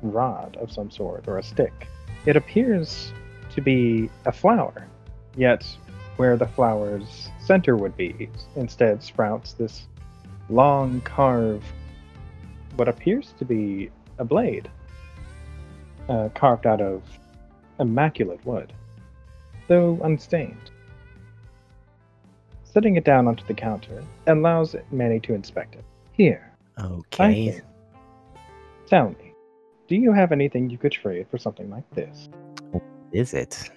Speaker 8: rod of some sort, or a stick. It appears to be a flower, yet where the flower's center would be, instead sprouts this long carved, what appears to be a blade, uh, carved out of immaculate wood, though unstained. Setting it down onto the counter allows Manny to inspect it. Here, I
Speaker 4: Okay.
Speaker 8: Tell me, do you have anything you could trade for something like this?
Speaker 4: Is it?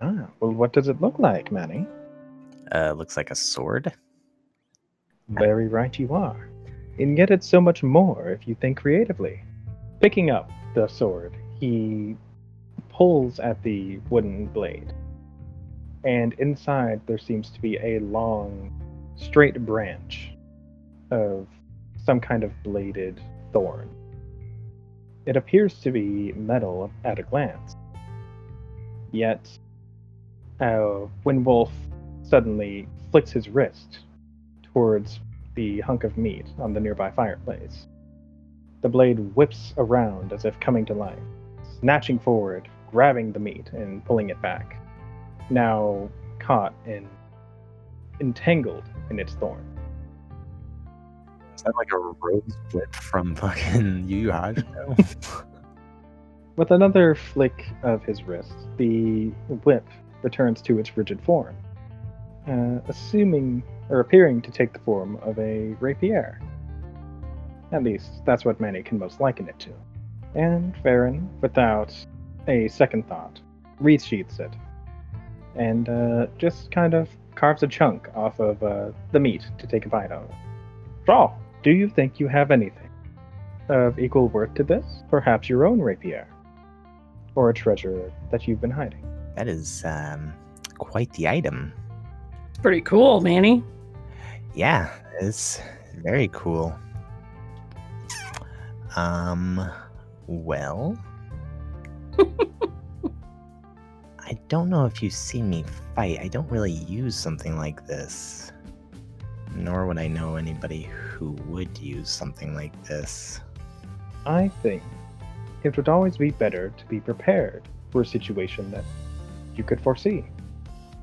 Speaker 8: Ah, well, what does it look like, Manny?
Speaker 4: Uh, looks like a sword.
Speaker 8: Very right you are. And yet it's so much more if you think creatively. Picking up the sword, he pulls at the wooden blade. And inside there seems to be a long, straight branch of some kind of bladed thorn. It appears to be metal at a glance. Yet, uh, when Wolf suddenly flicks his wrist towards the hunk of meat on the nearby fireplace. The blade whips around as if coming to life, snatching forward, grabbing the meat, and pulling it back. Now caught and entangled in its thorn.
Speaker 4: Is that like a rose whip from fucking Yu Yu Hakusho?
Speaker 8: With another flick of his wrist, the whip returns to its rigid form, uh, assuming or appearing to take the form of a rapier. At least, that's what Manny can most liken it to. And Farron, without a second thought, resheaths it and uh, just kind of carves a chunk off of uh, the meat to take a bite of. Draw! do you think you have anything of equal worth to this? Perhaps your own rapier? Or a treasure that you've been hiding?
Speaker 4: That is um, quite the item.
Speaker 2: Pretty cool, Manny.
Speaker 4: Yeah, it's very cool. Um, well, I don't know if you've seen me fight. I don't really use something like this. Nor would I know anybody who would use something like this.
Speaker 8: I think it would always be better to be prepared for a situation that you could foresee,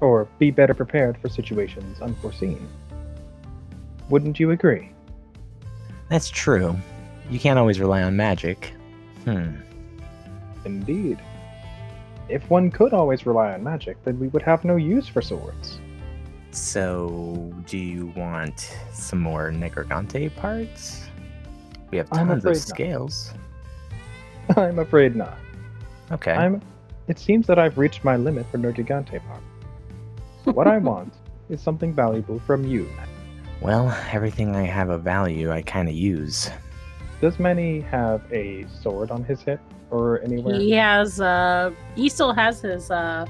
Speaker 8: or be better prepared for situations unforeseen. Wouldn't you agree?
Speaker 4: That's true. You can't always rely on magic. Hmm.
Speaker 8: Indeed. If one could always rely on magic, then we would have no use for swords.
Speaker 4: So, do you want some more Nergigante parts? We have tons of
Speaker 8: not.
Speaker 4: scales.
Speaker 8: I'm afraid not.
Speaker 4: Okay.
Speaker 8: I'm. It seems that I've reached my limit for Nergigante part. What I want is something valuable from you.
Speaker 4: Well, everything I have of value I kind of use.
Speaker 8: Does Manny have a sword on his hip or anywhere?
Speaker 2: He has uh he still has his uh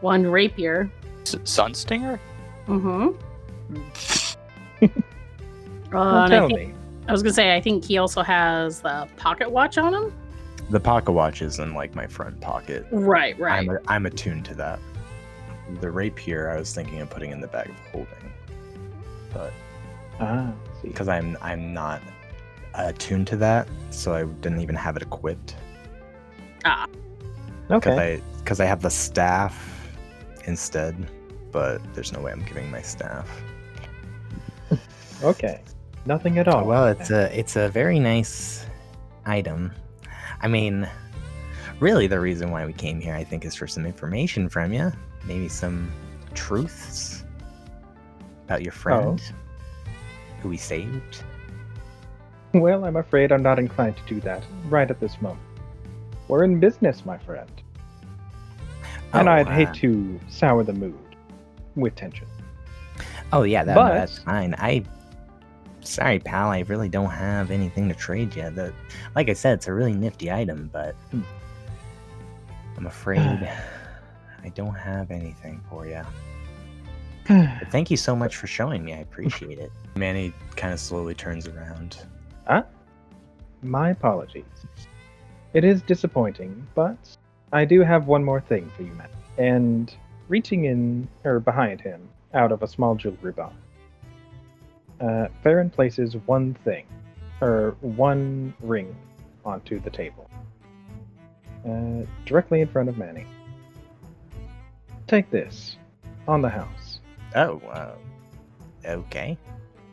Speaker 2: one rapier.
Speaker 3: S- Sunstinger?
Speaker 2: Mm-hmm. Uh,
Speaker 8: Well,
Speaker 2: and I,
Speaker 8: tell
Speaker 2: think-
Speaker 8: me.
Speaker 2: I was gonna say I think he also has the pocket watch on him.
Speaker 4: The pocket watch is in like my front pocket.
Speaker 2: Right, right.
Speaker 4: I'm, a, I'm attuned to that. The rapier I was thinking of putting in the bag of holding, but
Speaker 8: Ah, see.
Speaker 4: because I'm I'm not attuned to that, so I didn't even have it equipped. Because
Speaker 8: Okay.
Speaker 4: I because I have the staff instead, but there's no way I'm giving my staff.
Speaker 8: Okay. Nothing at all.
Speaker 4: Well, it's a it's a very nice item. I mean, really, the reason why we came here, I think, is for some information from you. Maybe some truths about your friend oh. who we saved.
Speaker 8: Well, I'm afraid I'm not inclined to do that right at this moment. We're in business, my friend. And
Speaker 4: Oh,
Speaker 8: I'd
Speaker 4: uh,
Speaker 8: hate to sour the mood with tension.
Speaker 4: Oh yeah, that,
Speaker 8: But-
Speaker 4: that's fine. I sorry, pal. I really don't have anything to trade you. The like I said, it's a really nifty item, but
Speaker 8: Hmm.
Speaker 4: I'm afraid I don't have anything for you. But thank you so much for showing me. I appreciate it. Manny kind of slowly turns around. Huh?
Speaker 8: My apologies. It is disappointing, but I do have one more thing for you, Matt. And reaching in, or behind him, out of a small jewelry box, uh, Farron places one thing, or one ring, onto the table, uh, directly in front of Manny. Take this, on the house.
Speaker 4: Oh, uh, okay,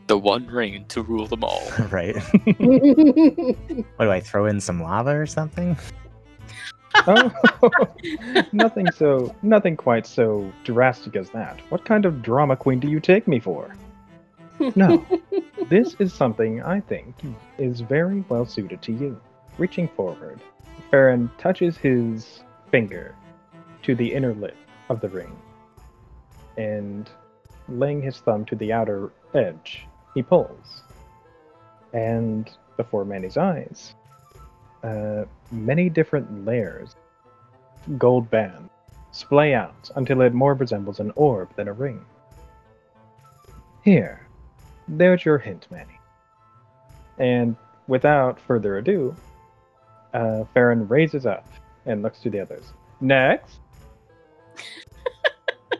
Speaker 3: The one ring to rule them all.
Speaker 4: right. what do I throw in some lava or something?
Speaker 8: Oh, nothing so, nothing quite so drastic as that. What kind of drama queen do you take me for? No, this is something I think is very well suited to you. Reaching forward, Farron touches his finger to the inner lip of the ring, and laying his thumb to the outer edge, he pulls. And before Manny's eyes, uh, many different layers, gold band, splay out until it more resembles an orb than a ring. Here, there's your hint, Manny. And without further ado, uh, Farron raises up and looks to the others. Next.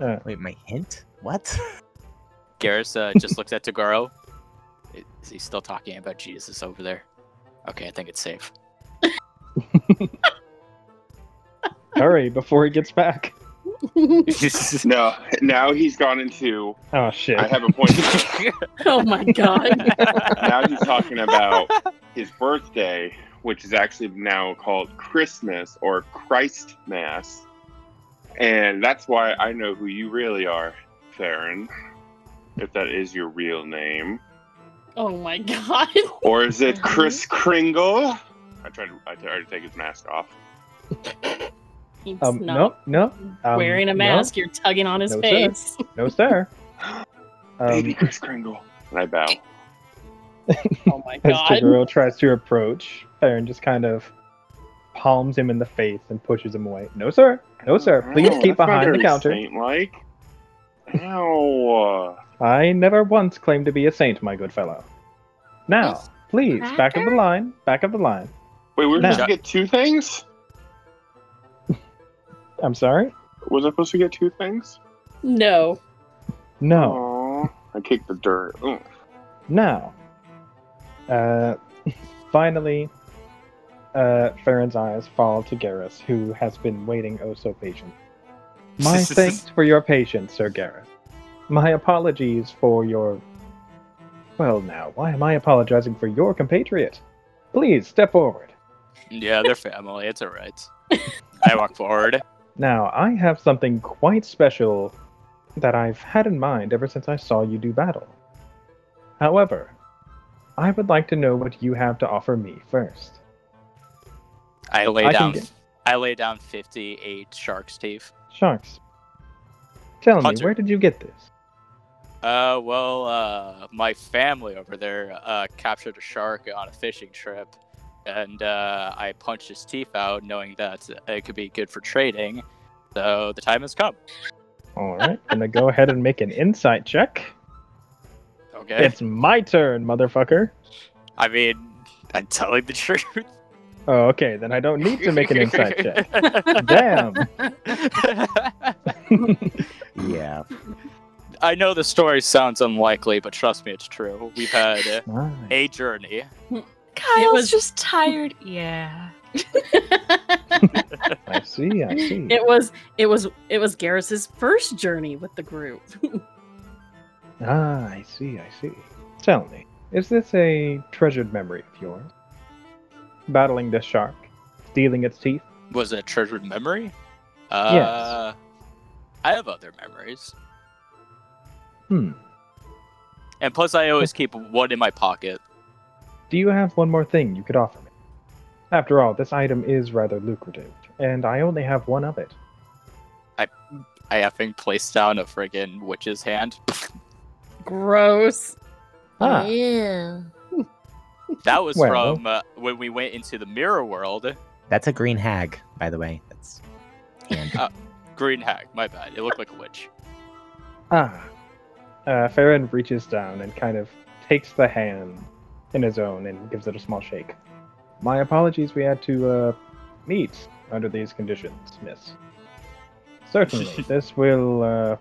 Speaker 8: uh,
Speaker 4: Wait, my hint? What?
Speaker 3: Garrus uh, just looks at Toguro. Is he still talking about Jesus over there? Okay, I think it's safe.
Speaker 8: hurry before he gets back.
Speaker 6: No, now he's gone into.
Speaker 8: Oh shit.
Speaker 6: I have a point.
Speaker 2: oh my god.
Speaker 6: now he's talking about his birthday, which is actually now called Christmas or Christ Mass. And that's why I know who you really are, Farron. If that is your real name.
Speaker 2: Oh my god.
Speaker 6: Or is it Kris Kringle? I tried to, I tried to take his mask off.
Speaker 2: He's
Speaker 8: Um,
Speaker 2: not
Speaker 8: no, no. Um,
Speaker 2: wearing a
Speaker 8: no,
Speaker 2: mask. You're tugging on his
Speaker 8: No, sir.
Speaker 2: face.
Speaker 8: No, sir.
Speaker 6: Baby
Speaker 8: Um,
Speaker 6: Kris Kringle. And I bow.
Speaker 2: oh my god.
Speaker 8: as
Speaker 2: god.
Speaker 8: Toguro tries to approach, Aaron just kind of palms him in the face and pushes him away. No, sir. No, sir. Please
Speaker 6: Ow,
Speaker 8: keep behind the counter.
Speaker 6: Saint-like. Ow.
Speaker 8: I never once claimed to be a saint, my good fellow. Now,
Speaker 5: Yes,
Speaker 8: please, back of the
Speaker 5: cracker?
Speaker 8: line. Back of the line.
Speaker 6: Wait, we were
Speaker 8: Now-
Speaker 6: supposed to get two things?
Speaker 8: I'm sorry?
Speaker 6: Was I supposed to get two things?
Speaker 2: No.
Speaker 8: No.
Speaker 6: Aw, I kicked the dirt. Ugh.
Speaker 8: Now, uh, finally, uh, Farron's eyes fall to Garrus, who has been waiting oh so patient. My thanks for your patience, Sir Garrus. My apologies for your. Well, now, why am I apologizing for your compatriot? Please step forward.
Speaker 3: Yeah, they're family. It's alright. I walk forward.
Speaker 8: Now, I have something quite special that I've had in mind ever since I saw you do battle. However, I would like to know what you have to offer me first.
Speaker 3: I lay
Speaker 8: I
Speaker 3: down.
Speaker 8: get-
Speaker 3: I lay down fifty-eight shark's teeth.
Speaker 8: Sharks. Tell me, where did you get this?
Speaker 3: Uh, well, uh, my family over there uh, captured a shark on a fishing trip, and uh, I punched his teeth out, knowing that it could be good for trading. So the time has come.
Speaker 8: All right, I'm gonna go ahead and make an insight check.
Speaker 3: Okay.
Speaker 8: It's my turn, motherfucker.
Speaker 3: I mean, I'm telling the truth.
Speaker 8: Oh, okay, then I don't need to make an insight check. Damn.
Speaker 4: Yeah.
Speaker 3: I know the story sounds unlikely, but trust me, it's true. We've had uh,
Speaker 8: Nice.
Speaker 3: a journey.
Speaker 5: Kyle's
Speaker 2: was-
Speaker 5: just tired. Yeah.
Speaker 8: I see, I see.
Speaker 2: It was it was it was Garrus's first journey with the group.
Speaker 8: Ah, I see, I see. Tell me, is this a treasured memory of yours? Battling this shark, stealing its teeth?
Speaker 3: Was it a treasured memory? Uh, I have other memories.
Speaker 8: Hmm.
Speaker 3: And plus, I always keep one in my pocket.
Speaker 8: Do you have one more thing you could offer me? After all, this item is rather lucrative, and I only have one of it.
Speaker 3: I I effing placed down a friggin' witch's hand.
Speaker 2: Gross.
Speaker 8: Ah,
Speaker 5: Yeah.
Speaker 3: That was
Speaker 8: Well.
Speaker 3: from uh, when we went into the mirror world.
Speaker 4: That's a green hag, by the way. That's hand.
Speaker 3: Green hag, my bad. It looked like a witch.
Speaker 8: ah. Uh, Farron reaches down and kind of takes the hand in his own and gives it a small shake. My apologies, we had to uh, meet under these conditions, miss. Certainly, this will. Uh,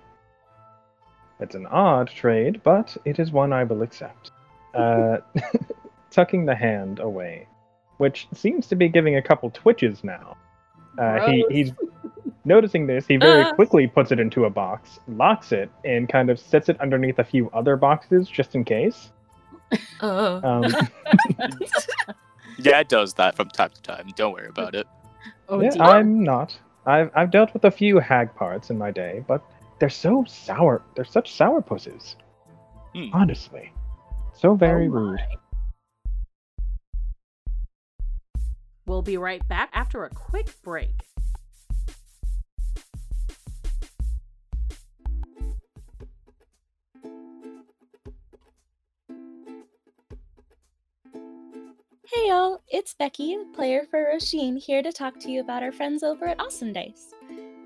Speaker 8: it's an odd trade, but it is one I will accept. Uh, tucking the hand away, which seems to be giving a couple twitches now. Uh, he, he's noticing this. He very
Speaker 5: Uh.
Speaker 8: quickly puts it into a box, locks it, and kind of sets it underneath a few other boxes just in case.
Speaker 5: Oh.
Speaker 8: Um,
Speaker 3: Yeah, it does that from time to time. Don't worry about it.
Speaker 2: Oh
Speaker 8: yeah,
Speaker 2: dear.
Speaker 8: I'm not. I've I've dealt with a few hag parts in my day, but they're so sour. They're such sour pusses.
Speaker 3: Hmm.
Speaker 8: Honestly, so very
Speaker 2: Oh
Speaker 8: rude.
Speaker 1: We'll be right back after a quick break.
Speaker 9: Hey y'all, it's Becky, player for Roshin, here to talk to you about our friends over at Awesome Dice.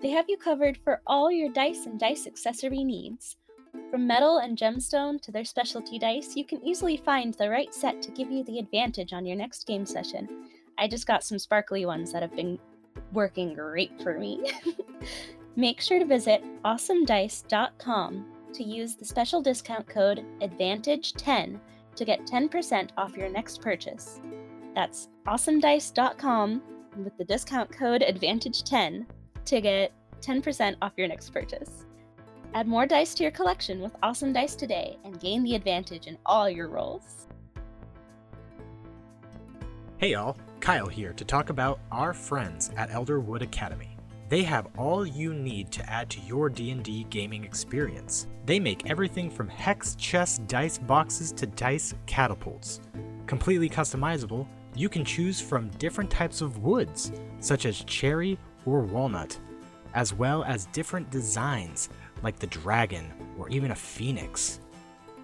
Speaker 9: They have you covered for all your dice and dice accessory needs. From metal and gemstone to their specialty dice, you can easily find the right set to give you the advantage on your next game session. I just got some sparkly ones that have been working great for me. Make sure to visit awesomedice.com to use the special discount code ADVANTAGE10 to get 10% off your next purchase. That's awesomedice.com with the discount code ADVANTAGE10 to get 10% off your next purchase. Add more dice to your collection with Awesome Dice today and gain the advantage in all your rolls.
Speaker 10: Hey y'all, Kyle here to talk about our friends at Elderwood Academy. They have all you need to add to your D&D gaming experience. They make everything from hex chest dice boxes to dice catapults. Completely customizable, you can choose from different types of woods, such as cherry, or walnut, as well as different designs like the dragon or even a phoenix.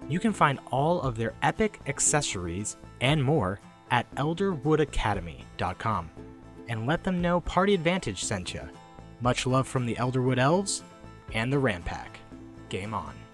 Speaker 10: You can find all of their epic accessories and more at elderwoodacademy.com and let them know Party Advantage sent you. Much love from the Elderwood Elves and the Rampack. Game on.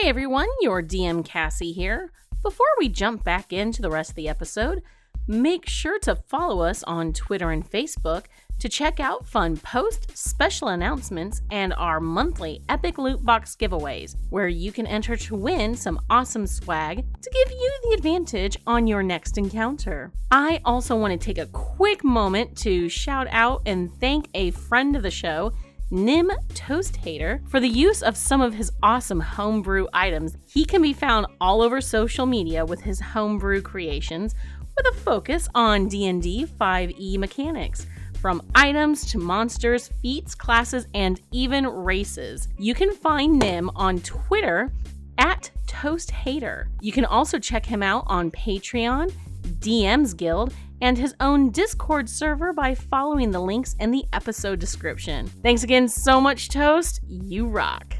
Speaker 1: Hey everyone, your DM Cassie here. Before we jump back into the rest of the episode, make sure to follow us on Twitter and Facebook to check out fun post, special announcements, and our monthly Epic Loot Box giveaways, where you can enter to win some awesome swag to give you the advantage on your next encounter. I also want to take a quick moment to shout out and thank a friend of the show. Nim Toast Hater for the use of some of his awesome homebrew items. He can be found all over social media with his homebrew creations with a focus on D&D 5e mechanics. From items to monsters, feats, classes, and even races. You can find Nim on Twitter at Toast Hater. You can also check him out on Patreon, DM's Guild, and his own Discord server by following the links in the episode description. Thanks again so much, Toast. You rock.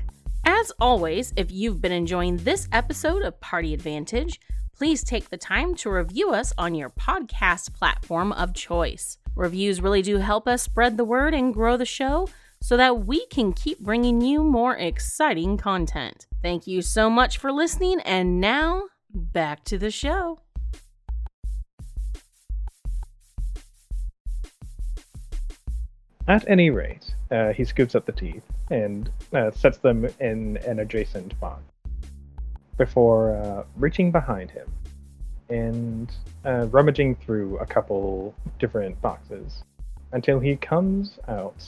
Speaker 1: As always, if you've been enjoying this episode of Party Advantage, please take the time to review us on your podcast platform of choice. Reviews really do help us spread the word and grow the show so that we can keep bringing you more exciting content. Thank you so much for listening, and now back to the show.
Speaker 8: At any rate, uh, he scoops up the teeth and uh, sets them in an adjacent box before uh, reaching behind him and uh, rummaging through a couple different boxes until he comes out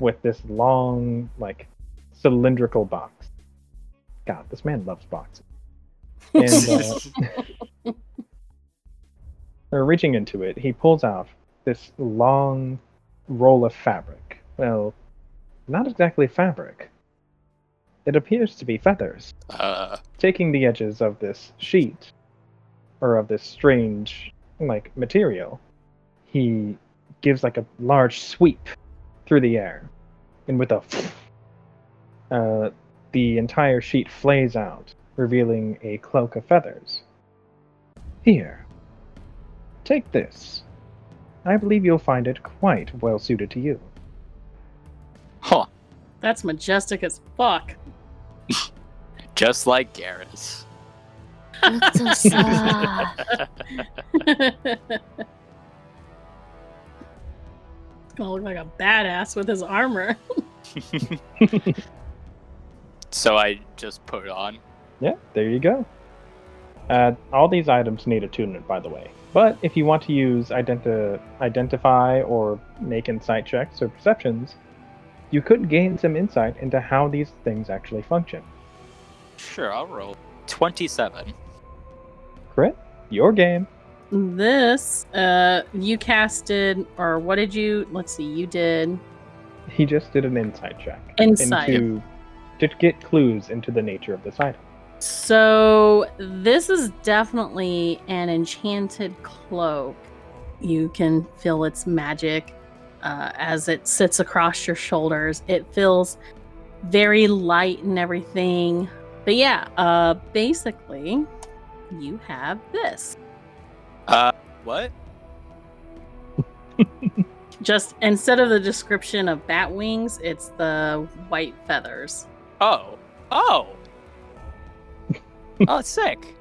Speaker 8: with this long, like, cylindrical box. God, this man loves boxes. And uh, reaching into it, he pulls out this long roll of fabric. Well, not exactly fabric. It appears to be feathers.
Speaker 3: Uh,
Speaker 8: Taking the edges of this sheet, or of this strange, like, material, he gives like a large sweep through the air. And with a uh, the entire sheet flays out, revealing a cloak of feathers. Here. Take this. I believe you'll find it quite well suited to you.
Speaker 3: huh.
Speaker 2: That's majestic as fuck.
Speaker 3: Just like Garrus.
Speaker 5: That's so sad.
Speaker 2: It's gonna look like a badass with his armor.
Speaker 3: So I just put it on.
Speaker 8: Yeah, there you go. Uh, all these items need attunement, by the way. But if you want to use identi- identify or make insight checks or perceptions, you could gain some insight into how these things actually function.
Speaker 3: Sure, I'll roll. 27.
Speaker 8: Crit, your game.
Speaker 2: This, uh, you casted, or what did you? Let's see, you did.
Speaker 8: He just did an insight check
Speaker 2: Insight.
Speaker 8: into to get clues into the nature of this item.
Speaker 2: So this is definitely an enchanted cloak. You can feel its magic uh, as it sits across your shoulders. It feels very light and everything. But yeah, uh, basically, you have this.
Speaker 3: Uh, what?
Speaker 2: Just instead of the description of bat wings, it's the white feathers.
Speaker 3: Oh. Oh. Oh, it's sick.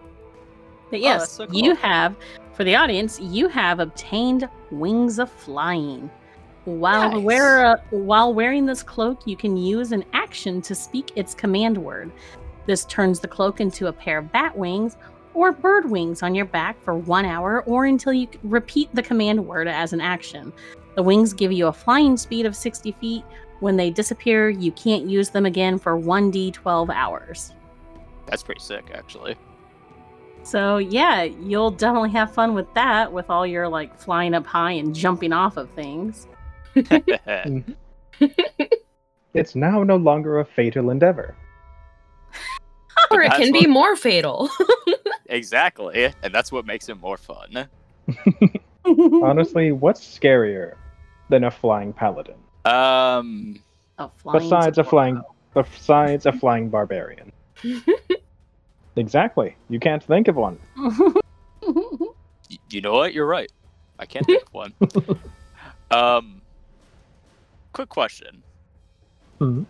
Speaker 2: But
Speaker 3: Oh,
Speaker 2: yes,
Speaker 3: that's so
Speaker 2: you have, for the audience, you have obtained wings of flying. While
Speaker 3: Nice.
Speaker 2: wear uh, while wearing this cloak, you can use an action to speak its command word. This turns the cloak into a pair of bat wings or bird wings on your back for one hour or until you repeat the command word as an action. The wings give you a flying speed of 60 feet. When they disappear, you can't use them again for 1d12 hours.
Speaker 3: That's pretty sick, actually.
Speaker 2: So yeah, you'll definitely have fun with that, with all your like flying up high and jumping off of things.
Speaker 8: It's now no longer a fatal endeavor.
Speaker 5: or it
Speaker 3: that's
Speaker 5: can be more fatal.
Speaker 3: Exactly, and that's what makes it more fun.
Speaker 8: Honestly, what's scarier than a flying paladin?
Speaker 3: Um,
Speaker 2: a flying
Speaker 8: Besides a flying, besides a flying barbarian. Exactly. You can't think of one.
Speaker 3: you know what? You're right. I can't think of one. um, quick question:
Speaker 8: Mhm.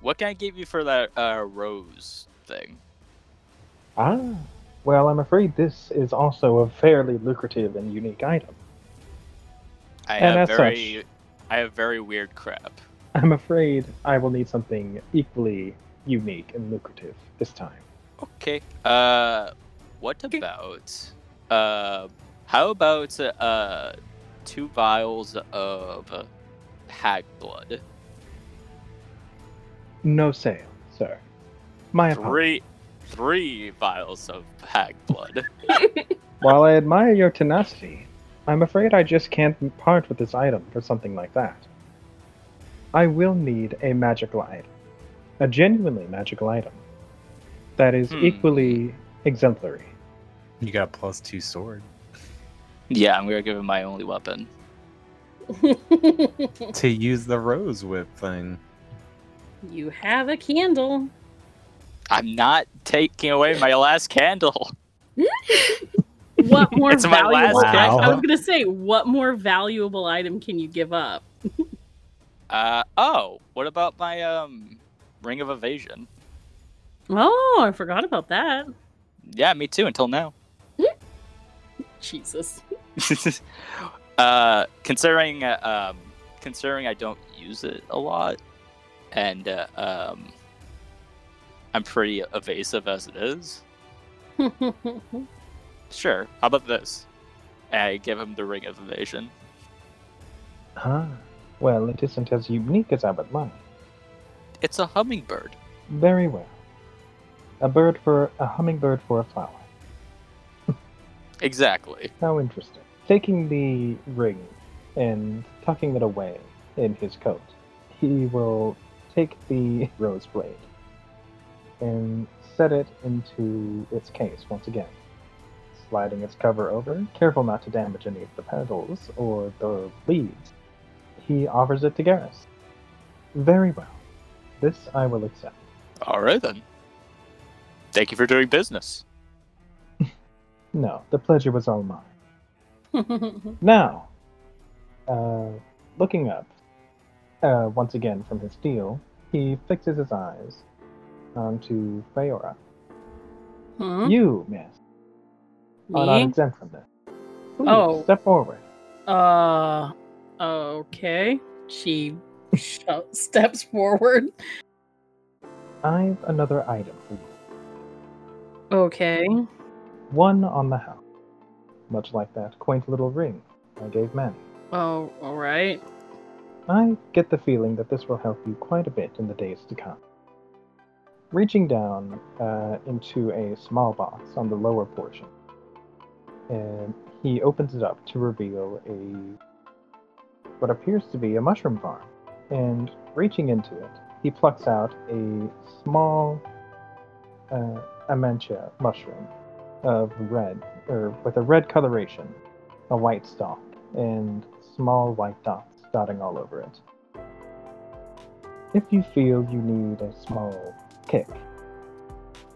Speaker 3: What can I give you for that uh, rose thing?
Speaker 8: Ah, well, I'm afraid this is also a fairly lucrative and unique item.
Speaker 3: I
Speaker 8: And
Speaker 3: have very, I have very weird crap.
Speaker 8: I'm afraid I will need something equally unique and lucrative this time.
Speaker 3: Okay. Uh, what about uh, how about uh, two vials of hag blood?
Speaker 8: No sale, sir. My apologies.
Speaker 3: Three, three vials of hag blood.
Speaker 8: While I admire your tenacity, I'm afraid I just can't part with this item for something like that. I will need a magical item. A genuinely magical item. That is
Speaker 3: Hmm.
Speaker 8: equally exemplary.
Speaker 4: You got a plus two sword
Speaker 3: yeah, I'm gonna give him my only weapon.
Speaker 4: to use the rose whip thing.
Speaker 2: you have a candle.
Speaker 3: I'm not taking away my last candle.
Speaker 2: What more
Speaker 3: It's my last
Speaker 2: valuable? I, I was gonna say, what more valuable item can you give up?
Speaker 3: Uh oh, what about my um ring of evasion?
Speaker 2: Oh, I forgot about that.
Speaker 3: Yeah, me too. Until now.
Speaker 2: Jesus.
Speaker 3: uh, considering uh, um, considering I don't use it a lot, and uh, um, I'm pretty evasive as it is. Sure. How about this? I give him the ring of evasion.
Speaker 8: Ah, well, it isn't as unique as I would like.
Speaker 3: It's a hummingbird.
Speaker 8: Very well. A bird for a hummingbird for a flower.
Speaker 3: Exactly.
Speaker 8: How interesting. Taking the ring and tucking it away in his coat, he will take the rose blade and set it into its case once again, sliding its cover over, careful not to damage any of the petals or the leaves. He offers it to Garrus. Very well. This I will accept.
Speaker 3: All right then. Thank you for doing business.
Speaker 8: No, the pleasure was all mine. Now, uh, looking up, uh, once again from his deal, he fixes his eyes onto Feora.
Speaker 2: Hmm?
Speaker 8: You, miss, are not exempt from this. Please,
Speaker 2: Oh.
Speaker 8: step forward.
Speaker 2: Uh, okay. She sho- steps forward.
Speaker 8: I've another item for you.
Speaker 2: Okay.
Speaker 8: One on the house. Much like that quaint little ring I gave Manny.
Speaker 2: Oh, all right.
Speaker 8: I get the feeling that this will help you quite a bit in the days to come. Reaching down uh, into a small box on the lower portion, and he opens it up to reveal a what appears to be a mushroom farm. And reaching into it, he plucks out a small uh, amanita mushroom of red, or with a red coloration, a white stalk, and small white dots dotting all over it. If you feel you need a small kick,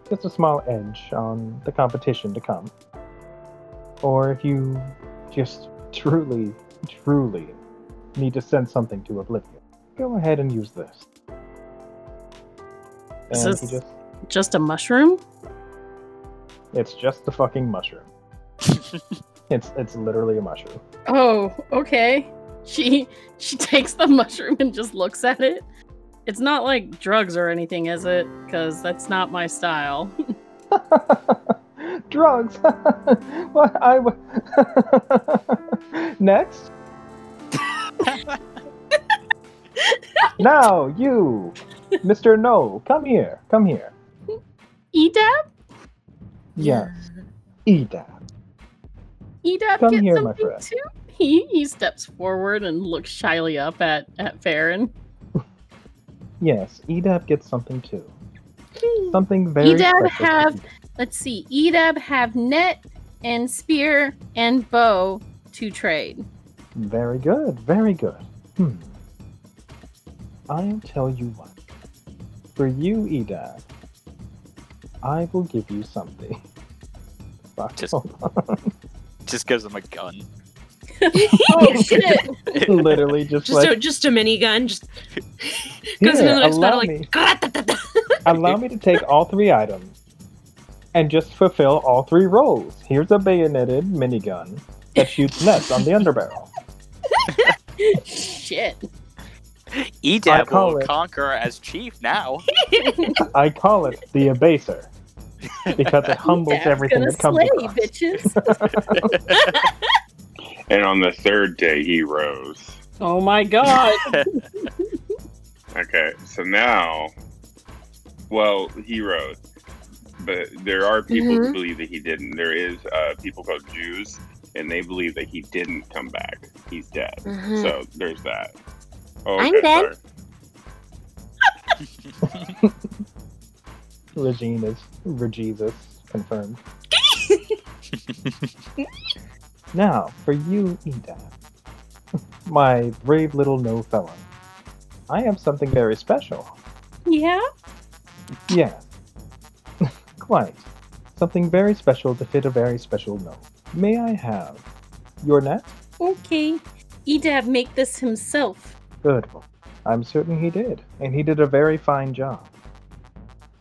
Speaker 8: just a small edge on the competition to come, or if you just truly, truly need to send something to oblivion, go ahead and use this.
Speaker 2: Is this-
Speaker 8: just,
Speaker 2: Just a mushroom?
Speaker 8: it's just the fucking mushroom. it's it's literally a mushroom.
Speaker 2: Oh, okay. She she takes the mushroom and just looks at it. It's not like drugs or anything, is it? Because that's not my style.
Speaker 8: Drugs. what I w- next. Now you, Mr. No, come here. Come here.
Speaker 2: Edab?
Speaker 8: Yes, Edab.
Speaker 2: Edab
Speaker 8: Come
Speaker 2: get
Speaker 8: here, my
Speaker 2: something
Speaker 8: friend.
Speaker 2: too? He he steps forward and looks shyly up at at Farron.
Speaker 8: Yes, Edab gets something too. Something very
Speaker 2: Edab have let's see, Edab have net and spear and bow to trade.
Speaker 8: Very good, very good. Hmm. I'll tell you what. For you, Edab, I will give you something. Fuck,
Speaker 3: Just-
Speaker 8: hold on.
Speaker 3: Just gives him a gun.
Speaker 2: Oh shit!
Speaker 8: Literally just,
Speaker 5: Just
Speaker 8: like
Speaker 5: a just a minigun. Just goes into the next
Speaker 8: allow
Speaker 5: battle
Speaker 8: me.
Speaker 5: like.
Speaker 8: allow me to take all three items and just fulfill all three roles. Here's a bayoneted minigun that shoots nets on the underbarrel.
Speaker 2: shit.
Speaker 3: Edab
Speaker 8: call
Speaker 3: will
Speaker 8: it-
Speaker 3: conquer as chief now.
Speaker 8: I call it the abaser because it humbles
Speaker 2: Edab's
Speaker 8: everything that comes
Speaker 2: slay,
Speaker 8: across.
Speaker 2: bitches.
Speaker 6: And on the third day, he rose.
Speaker 2: Oh my god.
Speaker 6: Okay, so now, well, he rose, but there are people who
Speaker 5: Mhm.
Speaker 6: believe that he didn't. There is uh, people called Jews, and they believe that he didn't come back. He's dead.
Speaker 5: Mhm.
Speaker 6: So there's that. Oh,
Speaker 5: I'm
Speaker 6: okay,
Speaker 5: dead.
Speaker 6: sorry.
Speaker 8: Regine is Regesus confirmed. now, for you, Edab, my brave little no felon, I have something very special.
Speaker 2: yeah?
Speaker 8: Yeah. quite. Something very special to fit a very special no. May I have your net?
Speaker 2: Okay. Edab make this himself.
Speaker 8: Good. I'm certain he did, and he did a very fine job.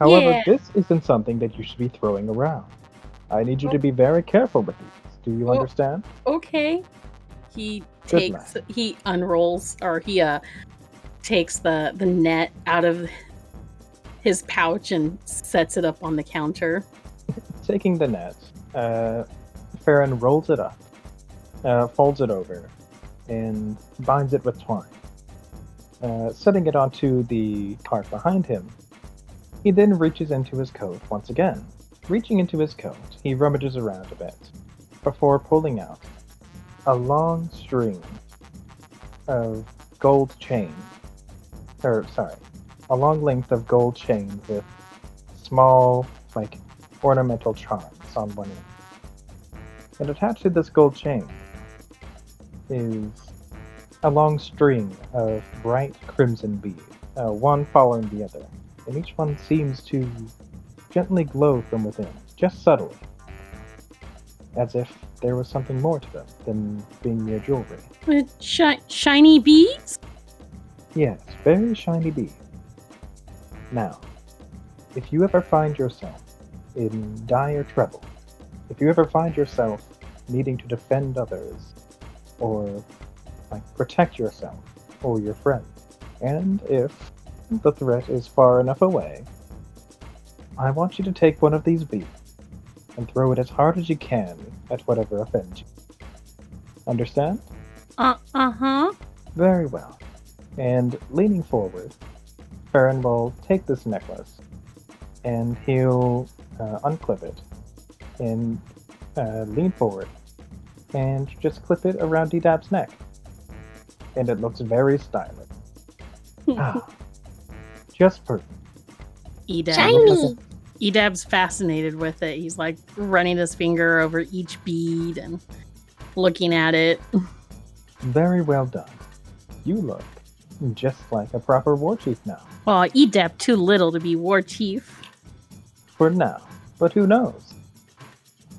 Speaker 8: However,
Speaker 2: Yeah.
Speaker 8: this isn't something that you should be throwing around. I need you to be very careful with these. Do you
Speaker 2: Oh.
Speaker 8: understand?
Speaker 2: Okay. He
Speaker 8: Good
Speaker 2: takes he unrolls or he uh takes the the net out of his pouch and sets it up on the counter.
Speaker 8: Taking the net, uh, Farron rolls it up, uh, folds it over, and binds it with twine. Uh, setting it onto the cart behind him, he then reaches into his coat once again. Reaching into his coat, he rummages around a bit before pulling out a long string of gold chain. Or, sorry, a long length of gold chain with small, like, ornamental charms on one end. And attached to this gold chain is a long string of bright crimson beads, uh, one following the other, and each one seems to gently glow from within, just subtly, as if there was something more to them than being mere jewelry.
Speaker 2: With shi- shiny beads?
Speaker 8: Yes, very shiny beads. Now, if you ever find yourself in dire trouble, if you ever find yourself needing to defend others, or like protect yourself or your friend. and if the threat is far enough away, I want you to take one of these beads and throw it as hard as you can at whatever offends you. Understand?
Speaker 2: Uh uh-huh.
Speaker 8: Very well. And leaning forward, Farron will take this necklace and he'll uh, unclip it and uh, lean forward and just clip it around D-Dab's neck. And it looks very stylish. Ah, just perfect.
Speaker 2: Edab.
Speaker 5: Shiny.
Speaker 2: Edab's fascinated with it. He's like running his finger over each bead and looking at it.
Speaker 8: Very well done. You look just like a proper war chief now.
Speaker 2: Well, Edab too little to be war chief.
Speaker 8: For now. But who knows?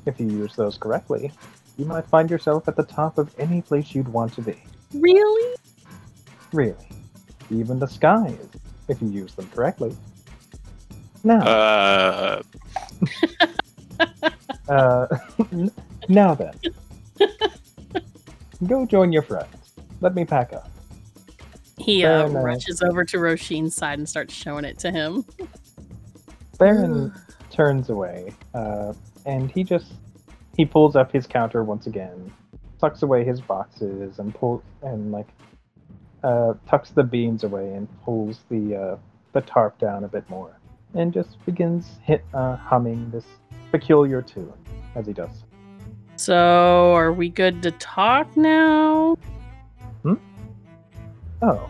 Speaker 8: If you use those correctly, you might find yourself at the top of any place you'd want to be.
Speaker 2: Really?
Speaker 8: Really. Even the skies, if you use them correctly. Now,
Speaker 3: Uh,
Speaker 8: uh, now then. Go join your friends. Let me pack up.
Speaker 2: He uh,
Speaker 8: Fair
Speaker 2: rushes over to Roshin's side and starts showing it to him.
Speaker 8: Baron turns away, uh, and he just he pulls up his counter once again, tucks away his boxes, and pull and like uh, tucks the beans away and pulls the uh, the tarp down a bit more, and just begins hit uh, humming this peculiar tune as he does.
Speaker 2: So, are we good to talk now? Hmm.
Speaker 8: Oh,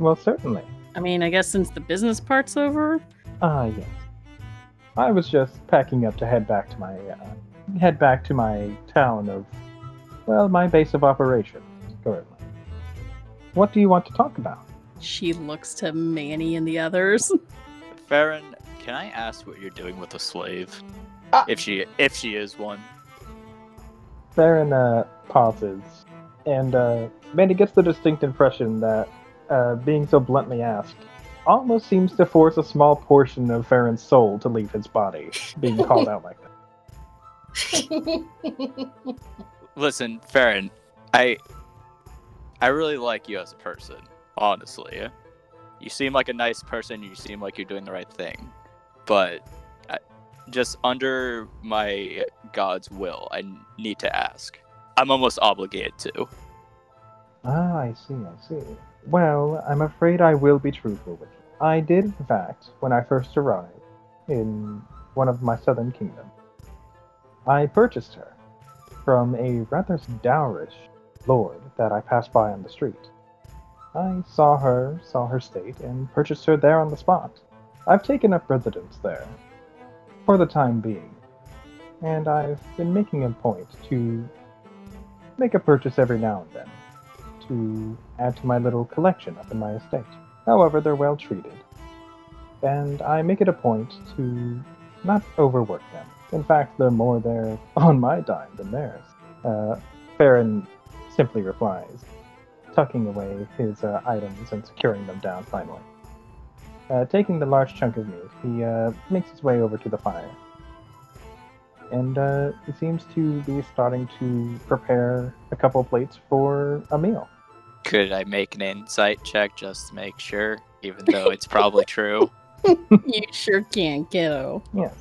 Speaker 8: well, certainly.
Speaker 2: I mean, I guess since the business part's over.
Speaker 8: Ah, yes. I was just packing up to head back to my uh, head back to my town of well, my base of operations currently. What do you want to talk about?
Speaker 2: She looks to Manny and the others.
Speaker 3: Farron, can I ask what you're doing with a slave?
Speaker 8: Ah.
Speaker 3: If she if she is one.
Speaker 8: Theron uh, pauses, and uh, Manny gets the distinct impression that uh, being so bluntly asked almost seems to force a small portion of Farron's soul to leave his body, being called out like that.
Speaker 3: Listen, Farron, I I really like you as a person, honestly. You seem like a nice person, you seem like you're doing the right thing. But I, just under my God's will, I need to ask. I'm almost obligated to.
Speaker 8: Ah, I see, I see. Well, I'm afraid I will be truthful with you. I did, in fact, when I first arrived in one of my southern kingdoms, I purchased her from a rather dourish lord that I passed by on the street. I saw her, saw her state, and purchased her there on the spot. I've taken up residence there for the time being, and I've been making a point to make a purchase every now and then to add to my little collection up in my estate. However, they're well treated, and I make it a point to not overwork them. In fact, they're more there on my dime than theirs. Uh, Farron simply replies, tucking away his uh, items and securing them down finally. Uh, taking the large chunk of meat, he uh, makes his way over to the fire. And uh, he seems to be starting to prepare a couple plates for a meal.
Speaker 3: Could I make an insight check just to make sure, even though it's probably true?
Speaker 2: you sure can, kiddo.
Speaker 8: Yes.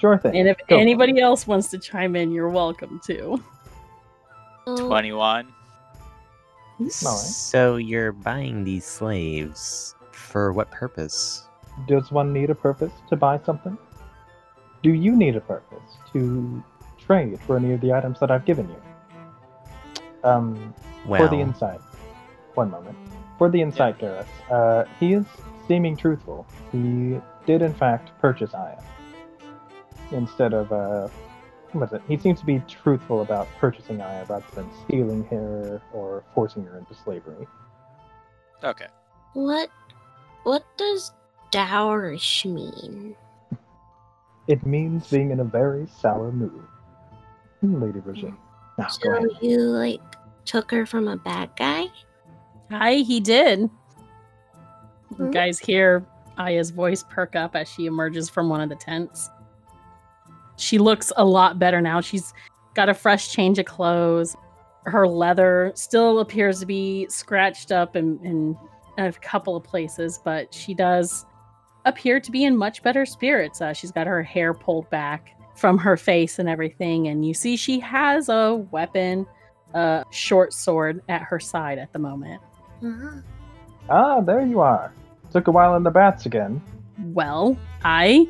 Speaker 8: Sure thing.
Speaker 2: And if
Speaker 8: Go
Speaker 2: anybody else wants to chime in, you're welcome to.
Speaker 5: Oh,
Speaker 3: 21.
Speaker 4: So you're buying these slaves for what purpose?
Speaker 8: Does one need a purpose to buy something? Do you need a purpose to trade for any of the items that I've given you? Um,
Speaker 4: Well,
Speaker 8: for the insight. One moment. For the insight, Gareth, uh, he is seeming truthful. He did, in fact, purchase Aya. Instead of, uh, what was it? He seems to be truthful about purchasing Aya rather than stealing her or forcing her into slavery.
Speaker 3: Okay.
Speaker 5: what what does dourish mean?
Speaker 8: It means being in a very sour mood. Hmm, Lady Regine. Now, go ahead.
Speaker 5: So you like took her from a bad guy?
Speaker 2: Hi, he did. You
Speaker 5: Hmm?
Speaker 2: guys hear Aya's voice perk up as she emerges from one of the tents. She looks a lot better now. She's got a fresh change of clothes. Her leather still appears to be scratched up in, in a couple of places, but she does appear to be in much better spirits. Uh, she's got her hair pulled back from her face and everything, and you see she has a weapon, a short sword at her side at the moment.
Speaker 5: Uh-huh.
Speaker 8: Ah, there you are. Took a while in the baths again.
Speaker 2: Well, I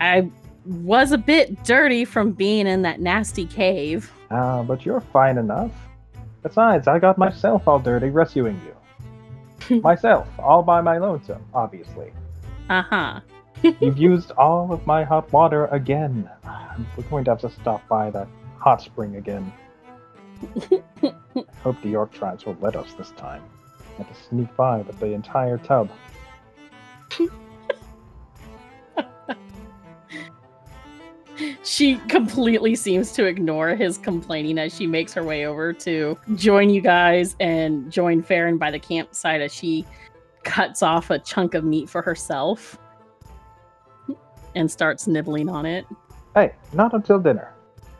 Speaker 2: I was a bit dirty from being in that nasty cave.
Speaker 8: Ah, but you're fine enough. Besides, I got myself all dirty rescuing you. myself, all by my lonesome, obviously.
Speaker 2: Uh-huh.
Speaker 8: You've used all of my hot water again. We're going to have to stop by that hot spring again. I hope the York tribes will let us this time. I Had to sneak by with the entire tub.
Speaker 2: She completely seems to ignore his complaining as she makes her way over to join you guys and join Farron by the campsite as she cuts off a chunk of meat for herself and starts nibbling on it.
Speaker 8: Hey, not until dinner.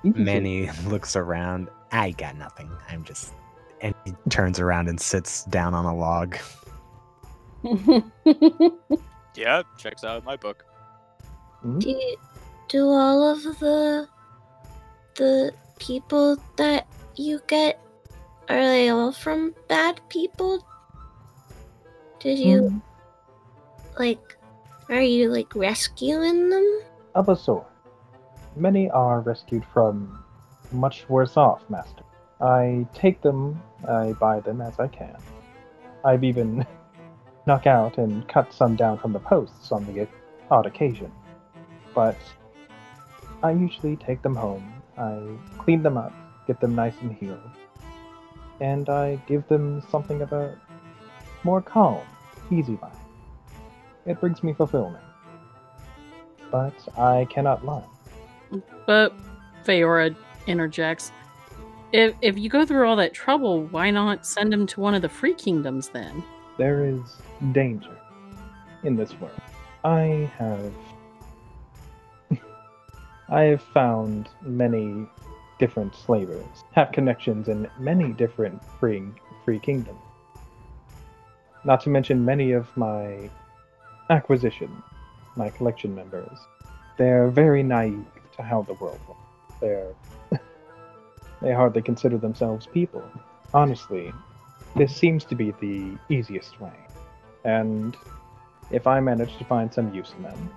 Speaker 8: Easy.
Speaker 4: Manny looks around. I got nothing. I'm just. And he turns around and sits down on a log.
Speaker 3: Yeah, checks out my book.
Speaker 8: Mhm.
Speaker 5: Do all of the the people that you get are they all from bad people? Did you
Speaker 8: Mm,
Speaker 5: like are you like rescuing them?
Speaker 8: Of a sort. Many are rescued from much worse off, Master. I take them, I buy them as I can. I've even knock out and cut some down from the posts on the odd occasion. but I usually take them home. I clean them up, get them nice and healed, and I give them something of a more calm, easy life. It brings me fulfillment. But I cannot lie.
Speaker 2: But Feora interjects. If if you go through all that trouble, why not send him to one of the free kingdoms then?
Speaker 8: There is danger in this world. I have I have found many different slavers, have connections in many different free free kingdoms. Not to mention many of my acquisition, my collection members. They're very naive to how the world works. They're they hardly consider themselves people. Honestly, this seems to be the easiest way. And if I manage to find some use in them,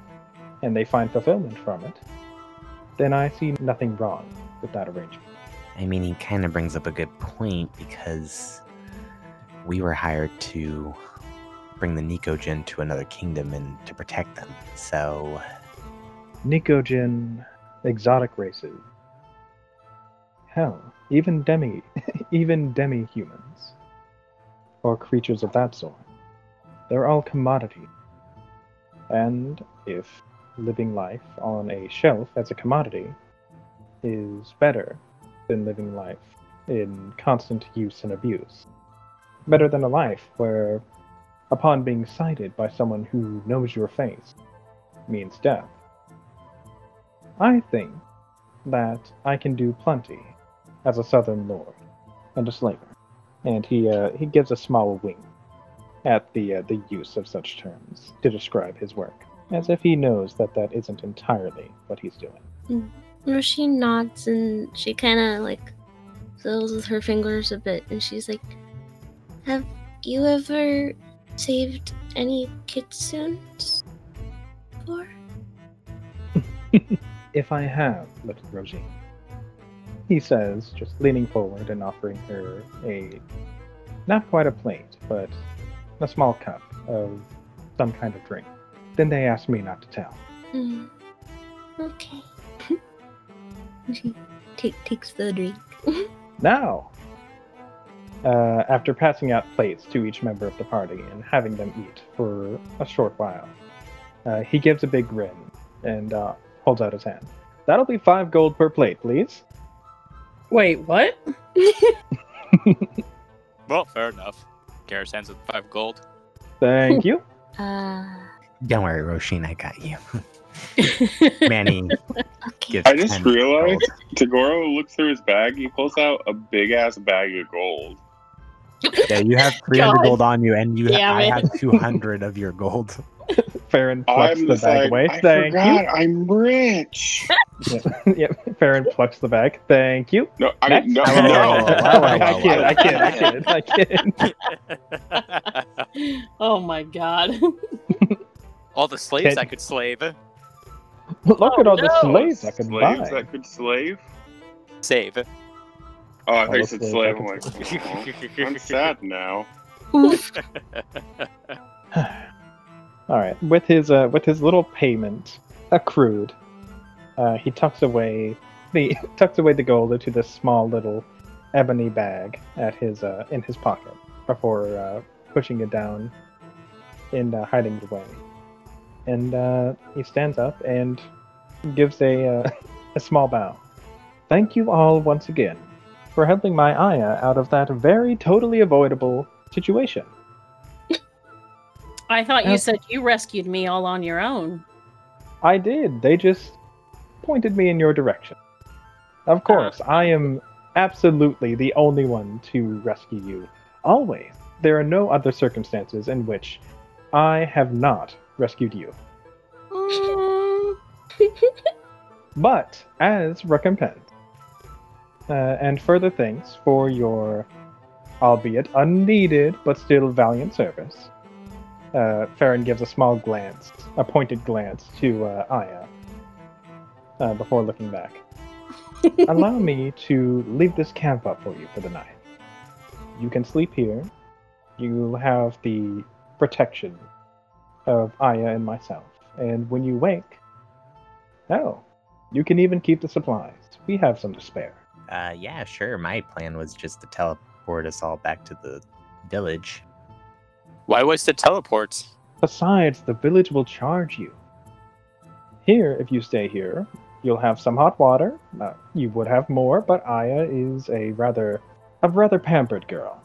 Speaker 8: and they find fulfillment from it, then I see nothing wrong with that arrangement.
Speaker 4: I mean, he kind of brings up a good point because we were hired to bring the Nikojin to another kingdom and to protect them. So,
Speaker 8: Nikojin, exotic races. Hell, even demi, even demi-humans, or creatures of that sort. They're all commodities. And if living life on a shelf as a commodity is better than living life in constant use and abuse, better than a life where, upon being sighted by someone who knows your face, means death. I think that I can do plenty as a southern lord and a slaver. And he uh, he gives a small wink at the uh, the use of such terms to describe his work, as if he knows that that isn't entirely what he's doing. Hmm.
Speaker 5: Roshi nods and she kind of like fiddles with her fingers a bit, and she's like, "Have you ever saved any kitsunes before?"
Speaker 8: If I have, little Rosie, he says, just leaning forward and offering her a not quite a plate, but a small cup of some kind of drink. Then they ask me not to tell.
Speaker 5: Hmm. Okay. she take, takes the drink.
Speaker 8: Now, uh, after passing out plates to each member of the party and having them eat for a short while, uh, he gives a big grin and uh, holds out his hand. That'll be five gold per plate, please.
Speaker 2: Wait, what?
Speaker 3: Well, fair enough. Garrus hands with five gold.
Speaker 8: Thank you.
Speaker 5: Uh,
Speaker 4: don't worry, Roshin, I got you. Manny
Speaker 5: okay.
Speaker 4: gives
Speaker 6: I just
Speaker 4: 10
Speaker 6: realized
Speaker 4: gold.
Speaker 6: Toguro looks through his bag. He pulls out a big ass bag of gold.
Speaker 4: Yeah, you have 300
Speaker 2: God
Speaker 4: gold on you, and you ha- I have 200 of your gold.
Speaker 8: Farron plucks
Speaker 6: I'm
Speaker 8: the bag
Speaker 6: like,
Speaker 8: away.
Speaker 6: I
Speaker 8: Thank
Speaker 6: forgot, I'm rich.
Speaker 8: you. yep. Farron plucks the bag. Thank you.
Speaker 6: No, I
Speaker 8: Next.
Speaker 6: mean, no,
Speaker 4: Whoa, whoa,
Speaker 6: no.
Speaker 8: I
Speaker 4: whoa,
Speaker 8: kid,
Speaker 4: whoa.
Speaker 8: I kid, I kid, I kid.
Speaker 2: oh my god.
Speaker 3: All the slaves
Speaker 8: Ten-
Speaker 3: I could slave.
Speaker 8: Look
Speaker 2: Oh,
Speaker 8: at all the slaves I could
Speaker 6: Slaves
Speaker 8: buy.
Speaker 6: that could slave?
Speaker 3: Save.
Speaker 6: Oh, I
Speaker 8: All
Speaker 6: thought you
Speaker 8: the
Speaker 6: said
Speaker 8: slaves
Speaker 6: slave.
Speaker 8: I
Speaker 6: I'm like, "Aw, I'm sad now.
Speaker 8: All right. With his uh, with his little payment accrued, uh, he tucks away the tucks away the gold into this small little ebony bag at his uh, in his pocket before uh, pushing it down and uh, hiding it away. And uh, he stands up and gives a uh, a small bow. Thank you all once again for helping my Aya out of that very totally avoidable situation.
Speaker 2: I thought you
Speaker 8: Uh,
Speaker 2: said you rescued me all on your own.
Speaker 8: I did. They just pointed me in your direction. Of course, I am absolutely the only one to rescue you. Always. There are no other circumstances in which I have not rescued you. But as recompense, uh, and further thanks for your, albeit unneeded but still valiant service, uh, Farron gives a small glance, a pointed glance to uh, Aya, uh, before looking back. Allow me to leave this camp up for you for the night. You can sleep here. You'll have the protection of Aya and myself. And when you wake, Oh, you can even keep the supplies. We have some to spare.
Speaker 4: Uh, yeah, sure. My plan was just to teleport us all back to the village.
Speaker 3: Why waste the teleports?
Speaker 8: Besides, the village will charge you. Here, if you stay here, you'll have some hot water. Uh, you would have more, but Aya is a rather, a rather pampered girl.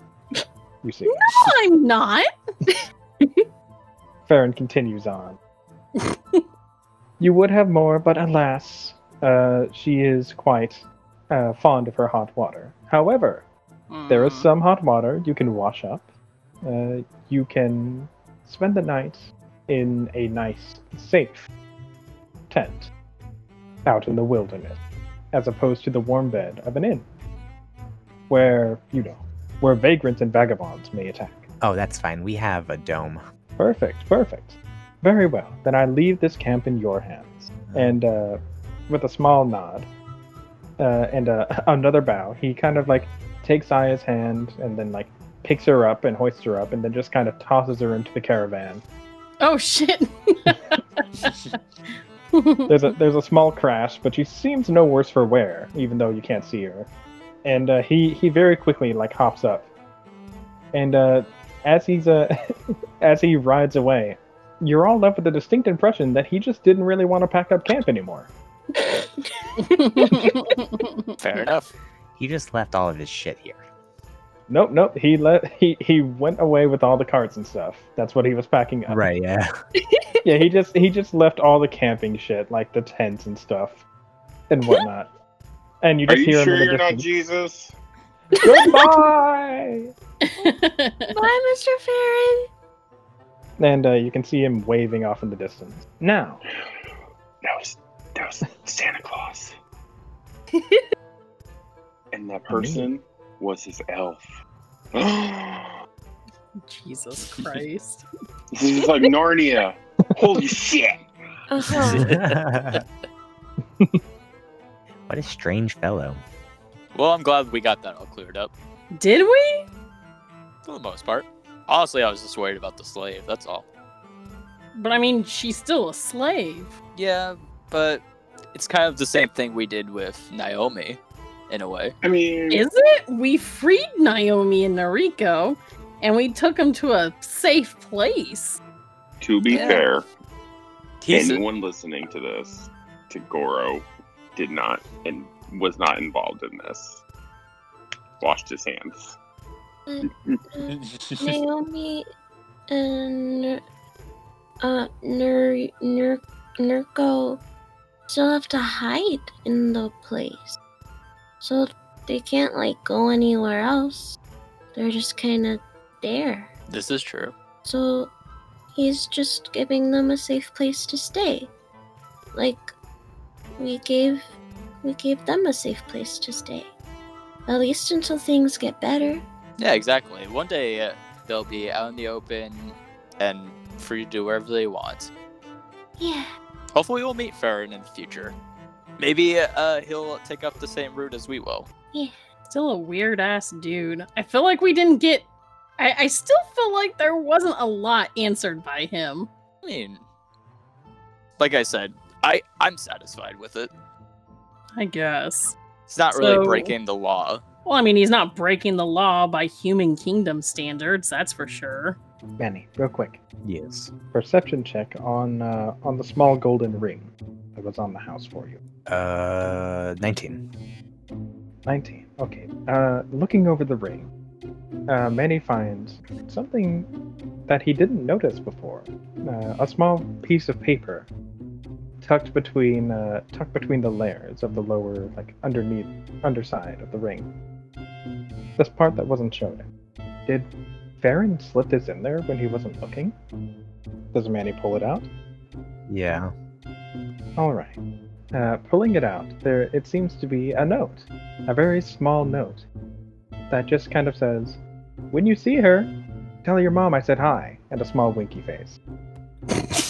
Speaker 8: You see.
Speaker 2: No, I'm not.
Speaker 8: Farron continues on. you would have more, but alas, uh, she is quite uh, fond of her hot water. However, there is
Speaker 2: Mm.
Speaker 8: some hot water you can wash up. Uh, you can spend the night in a nice, safe tent out in the wilderness, as opposed to the warm bed of an inn, where, you know, where vagrants and vagabonds may attack.
Speaker 4: Oh, that's fine. We have a dome.
Speaker 8: Perfect, perfect. Very well. Then I leave this camp in your hands. And uh, with a small nod uh, and uh, another bow, he kind of like takes Aya's hand and then like picks her up and hoists her up and then just kind of tosses her into the caravan.
Speaker 2: Oh shit.
Speaker 8: There's a there's a small crash, but she seems no worse for wear, even though you can't see her. And uh, he he very quickly like hops up, and uh, as he's uh, as he rides away, you're all left with a distinct impression that he just didn't really want to pack up camp anymore.
Speaker 3: Fair enough.
Speaker 4: He just left all of his shit here.
Speaker 8: Nope, nope. He let he he went away with all the carts and stuff. That's what he was packing up.
Speaker 4: Right, yeah.
Speaker 8: Yeah, he just he just left all the camping shit, like the tents and stuff, and whatnot. And you
Speaker 6: Are
Speaker 8: just
Speaker 6: you
Speaker 8: hear him
Speaker 6: sure
Speaker 8: in the
Speaker 6: you're not. Jesus?
Speaker 8: Goodbye.
Speaker 5: Bye, Mr. Farron.
Speaker 8: and uh, you can see him waving off in the distance. Now,
Speaker 6: That was that was Santa Claus. and that person was his elf.
Speaker 2: Jesus Christ.
Speaker 6: This is like Narnia. Holy shit!
Speaker 5: Uh-huh.
Speaker 4: what a strange fellow.
Speaker 3: Well, I'm glad we got that all cleared up
Speaker 2: Did we?
Speaker 3: For the most part. Honestly, I was just worried about the slave. That's all.
Speaker 2: But I mean, she's still a slave.
Speaker 3: Yeah, but it's kind of the same thing we did with Naomi, in a way.
Speaker 6: I mean,
Speaker 2: Is it? We freed Naomi and Nariko, and we took them to a safe place.
Speaker 6: to be
Speaker 3: Yeah.
Speaker 6: fair,
Speaker 3: He's
Speaker 6: anyone listening to this, Toguro, did not and was not involved in this. Washed his hands.
Speaker 5: Naomi and uh Nur Nur Nurko still have to hide in the place. So they can't like go anywhere else. They're just kinda there.
Speaker 3: this is true.
Speaker 5: So he's just giving them a safe place to stay. Like we gave we gave them a safe place to stay. At least until things get better.
Speaker 3: Yeah, exactly. One day uh, they'll be out in the open and free to do whatever they want.
Speaker 5: Yeah.
Speaker 3: Hopefully, we'll meet Farron in the future. Maybe uh, he'll take up the same route as we will. Yeah.
Speaker 2: Still a weird ass dude. I feel like we didn't get. I, I still feel like there wasn't a lot answered by him.
Speaker 3: I mean, like I said, I I'm satisfied with it.
Speaker 2: I guess.
Speaker 3: It's not really
Speaker 2: So-
Speaker 3: breaking the law.
Speaker 2: Well, I mean, he's not breaking the law by human kingdom standards, that's for sure.
Speaker 8: Manny, real quick,
Speaker 4: Yes.
Speaker 8: perception check on uh, on the small golden ring that was on the house for you.
Speaker 4: Uh, 19.
Speaker 8: 19. Okay. Uh, looking over the ring, uh, Manny finds something that he didn't notice before. Uh, a small piece of paper tucked between uh, tucked between the layers of the lower, like underneath, underside of the ring. This part that wasn't shown. Did Farron slip this in there when he wasn't looking? Does Manny pull it out?
Speaker 4: Yeah.
Speaker 8: All right. Uh, pulling it out, there it seems to be a note, a very small note that just kind of says, "When you see her, tell your mom I said hi," and a small winky face.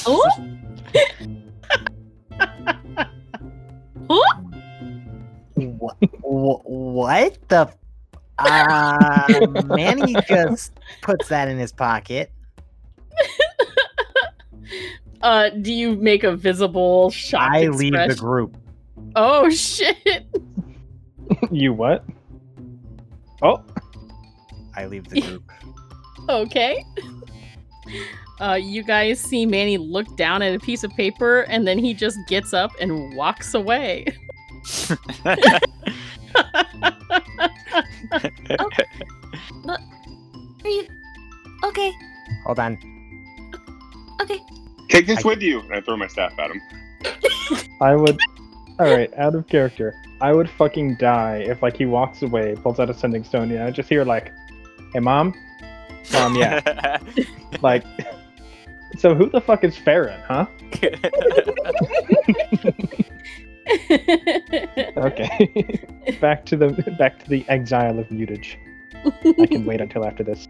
Speaker 2: Oh?
Speaker 4: What? what the? Uh, Manny just puts that in his pocket.
Speaker 2: Uh, do you make a visible shock
Speaker 4: I leave the group.
Speaker 2: Oh shit!
Speaker 8: you what? Oh,
Speaker 4: I leave the group.
Speaker 2: Okay. Uh, you guys see Manny look down at a piece of paper, and then he just gets up and walks away.
Speaker 5: Are you okay?
Speaker 4: Hold on.
Speaker 5: Okay.
Speaker 6: Take this
Speaker 4: I-
Speaker 6: with you. And I throw my staff at him.
Speaker 8: I would. All right, out of character. I would fucking die if like he walks away, pulls out a sending stone, and I just hear like, "Hey, mom, mom, yeah." like, so who the fuck is Farron, huh? Okay. back to the back to the exile of mutage. I can wait until after this.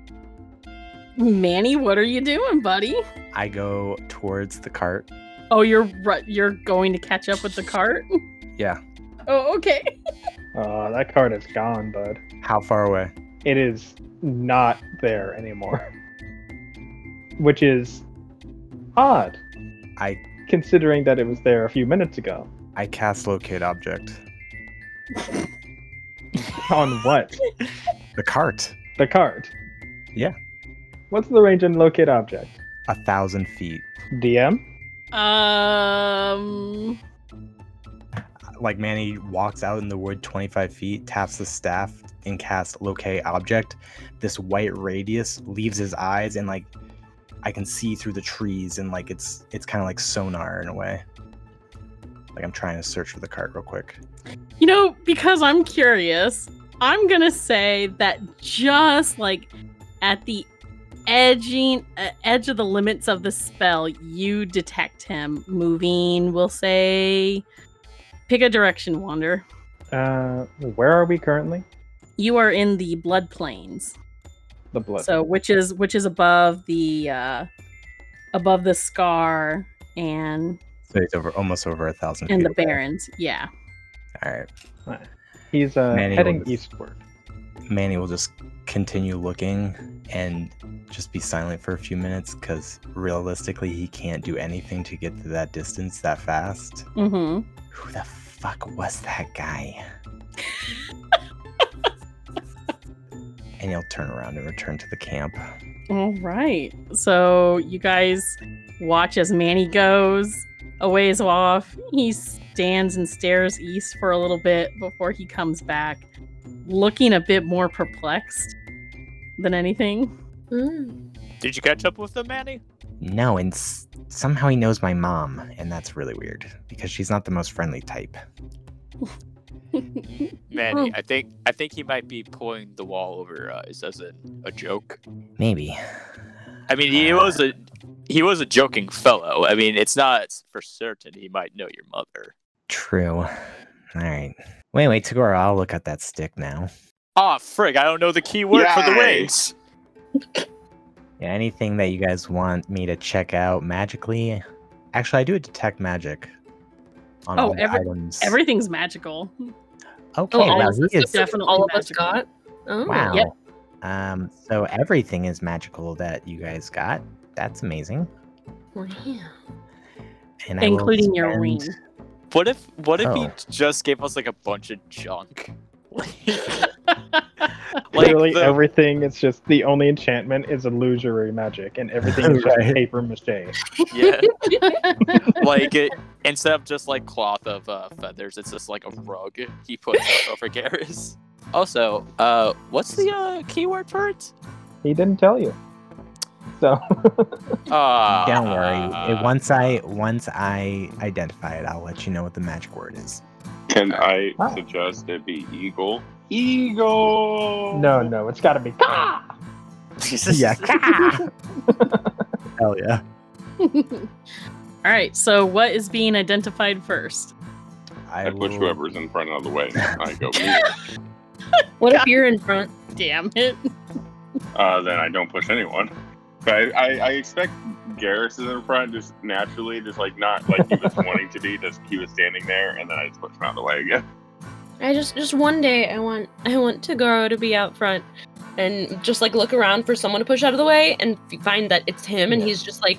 Speaker 2: Manny, what are you doing, buddy?
Speaker 4: I go towards the cart.
Speaker 2: Oh, you're ru- you're going to catch up with the cart.
Speaker 4: Yeah.
Speaker 2: Oh, okay.
Speaker 8: Uh, that cart is gone, bud.
Speaker 4: How far away?
Speaker 8: It is not there anymore. Which is odd,
Speaker 4: I
Speaker 8: considering that it was there a few minutes ago.
Speaker 4: I cast locate object.
Speaker 8: On what?
Speaker 4: The cart.
Speaker 8: The cart.
Speaker 4: Yeah.
Speaker 8: What's the range in locate object?
Speaker 4: A thousand feet.
Speaker 8: DM?
Speaker 2: Um.
Speaker 4: Like Manny walks out in the wood 25 feet, taps the staff, and casts locate object. This white radius leaves his eyes, and like I can see through the trees, and like it's it's kind of like sonar in a way. Like I'm trying to search for the cart real quick.
Speaker 2: You know, because I'm curious, I'm gonna say that just like at the edging uh, edge of the limits of the spell, you detect him moving. We'll say, pick a direction, Wander.
Speaker 8: Uh, where are we currently?
Speaker 2: You are in the blood plains,
Speaker 8: The blood.
Speaker 2: so which is which is above the uh above the scar and
Speaker 4: So he's over almost over a thousand
Speaker 2: and
Speaker 4: feet.
Speaker 2: the
Speaker 4: away.
Speaker 2: barrens. Yeah.
Speaker 4: All right.
Speaker 8: He's uh,
Speaker 4: Manny
Speaker 8: heading
Speaker 4: will-
Speaker 8: eastward.
Speaker 4: Manny will just continue looking and just be silent for a few minutes because realistically, he can't do anything to get to that distance that fast.
Speaker 2: Mm-hmm.
Speaker 4: Who the fuck was that guy? and he'll turn around and return to the camp.
Speaker 2: All right. So you guys watch as Manny goes a ways off. He stands and stares east for a little bit before he comes back, looking a bit more perplexed than anything.
Speaker 5: Mm.
Speaker 3: Did you catch up with them, Manny?
Speaker 4: No, and s- somehow he knows my mom, and that's really weird because she's not the most friendly type.
Speaker 3: Manny, I think I think he might be pulling the wall over us as a, a joke.
Speaker 4: Maybe.
Speaker 3: I mean, he was a he was a joking fellow. I mean, it's not for certain he might know your mother.
Speaker 4: True. All right. Wait, wait, Toguro, I'll look at that stick now.
Speaker 3: Ah, frig! I don't know the key word for the
Speaker 6: Yay.
Speaker 3: wings.
Speaker 4: Yeah, anything that you guys want me to check out magically? Actually, I do a detect magic on
Speaker 2: Oh,
Speaker 4: all the
Speaker 2: every-
Speaker 4: items.
Speaker 2: Everything's magical.
Speaker 4: Okay,
Speaker 5: Oh, all,
Speaker 4: well,
Speaker 5: of
Speaker 4: he
Speaker 5: us-
Speaker 4: is.
Speaker 2: Definitely
Speaker 5: all of us got. Oh.
Speaker 4: Wow.
Speaker 2: Yep.
Speaker 4: Um, so everything is magical that you guys got. That's amazing.
Speaker 5: Wow.
Speaker 4: And I will
Speaker 2: Including your
Speaker 4: spend-
Speaker 2: ring.
Speaker 3: What if what if he
Speaker 4: Oh.
Speaker 3: just gave us like a bunch of junk? like
Speaker 8: Literally
Speaker 3: the-
Speaker 8: everything. It's just the only enchantment is illusory magic, and everything is just
Speaker 4: Right.
Speaker 8: paper mache.
Speaker 3: yeah, like it, instead of just like cloth of uh, feathers, it's just like a rug he puts over Garrus. Also, uh, what's the uh, keyword for it?
Speaker 8: He didn't tell you. So
Speaker 3: Uh,
Speaker 4: Don't worry. It- once I once I identify it, I'll let you know what the magic word is.
Speaker 6: Can I
Speaker 8: Ah.
Speaker 6: suggest it be eagle? Eagle.
Speaker 8: no, no, it's got to be. Ka!
Speaker 4: yeah. Hell yeah.
Speaker 2: All right. So what is being identified first?
Speaker 4: I,
Speaker 6: I push
Speaker 4: will-
Speaker 6: whoever's in front of the way. I go me.
Speaker 5: What if you're in front?
Speaker 2: Damn it.
Speaker 6: Uh, then I don't push anyone. But I, I, I expect Garrus is in front, just naturally, just like not like he was wanting to be. Just he was standing there, and then I just push him out of the way again.
Speaker 5: I just just one day I want I want Toguro to be out front and just like look around for someone to push out of the way and find that it's him and
Speaker 8: Yeah.
Speaker 5: he's just like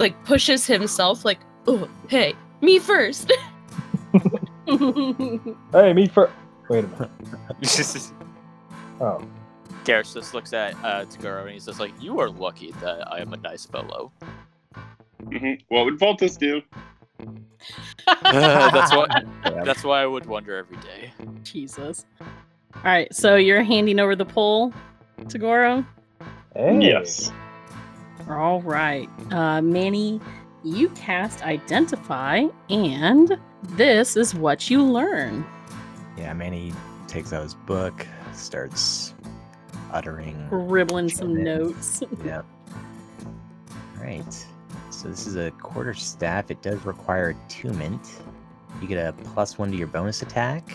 Speaker 5: like pushes himself like, oh, hey, me first.
Speaker 8: Hey, me for. Wait a minute. Oh,
Speaker 3: Garrus just looks at uh, Toguro and he's just like, "You are lucky that I am a nice fellow."
Speaker 6: hmm What would Voltus do?
Speaker 3: that's why.
Speaker 4: Yeah.
Speaker 3: That's why I would wonder every day.
Speaker 2: Jesus. All right, so you're handing over the pole to Goro.
Speaker 8: hey.
Speaker 6: Yes.
Speaker 2: All right, uh, Manny, you cast Identify, and this is what you learn.
Speaker 4: Yeah, Manny takes out his book, starts uttering.
Speaker 2: Scribbling some notes.
Speaker 4: Yep. Right. So this is a quarter staff. It does require attunement. You get a plus one to your bonus attack.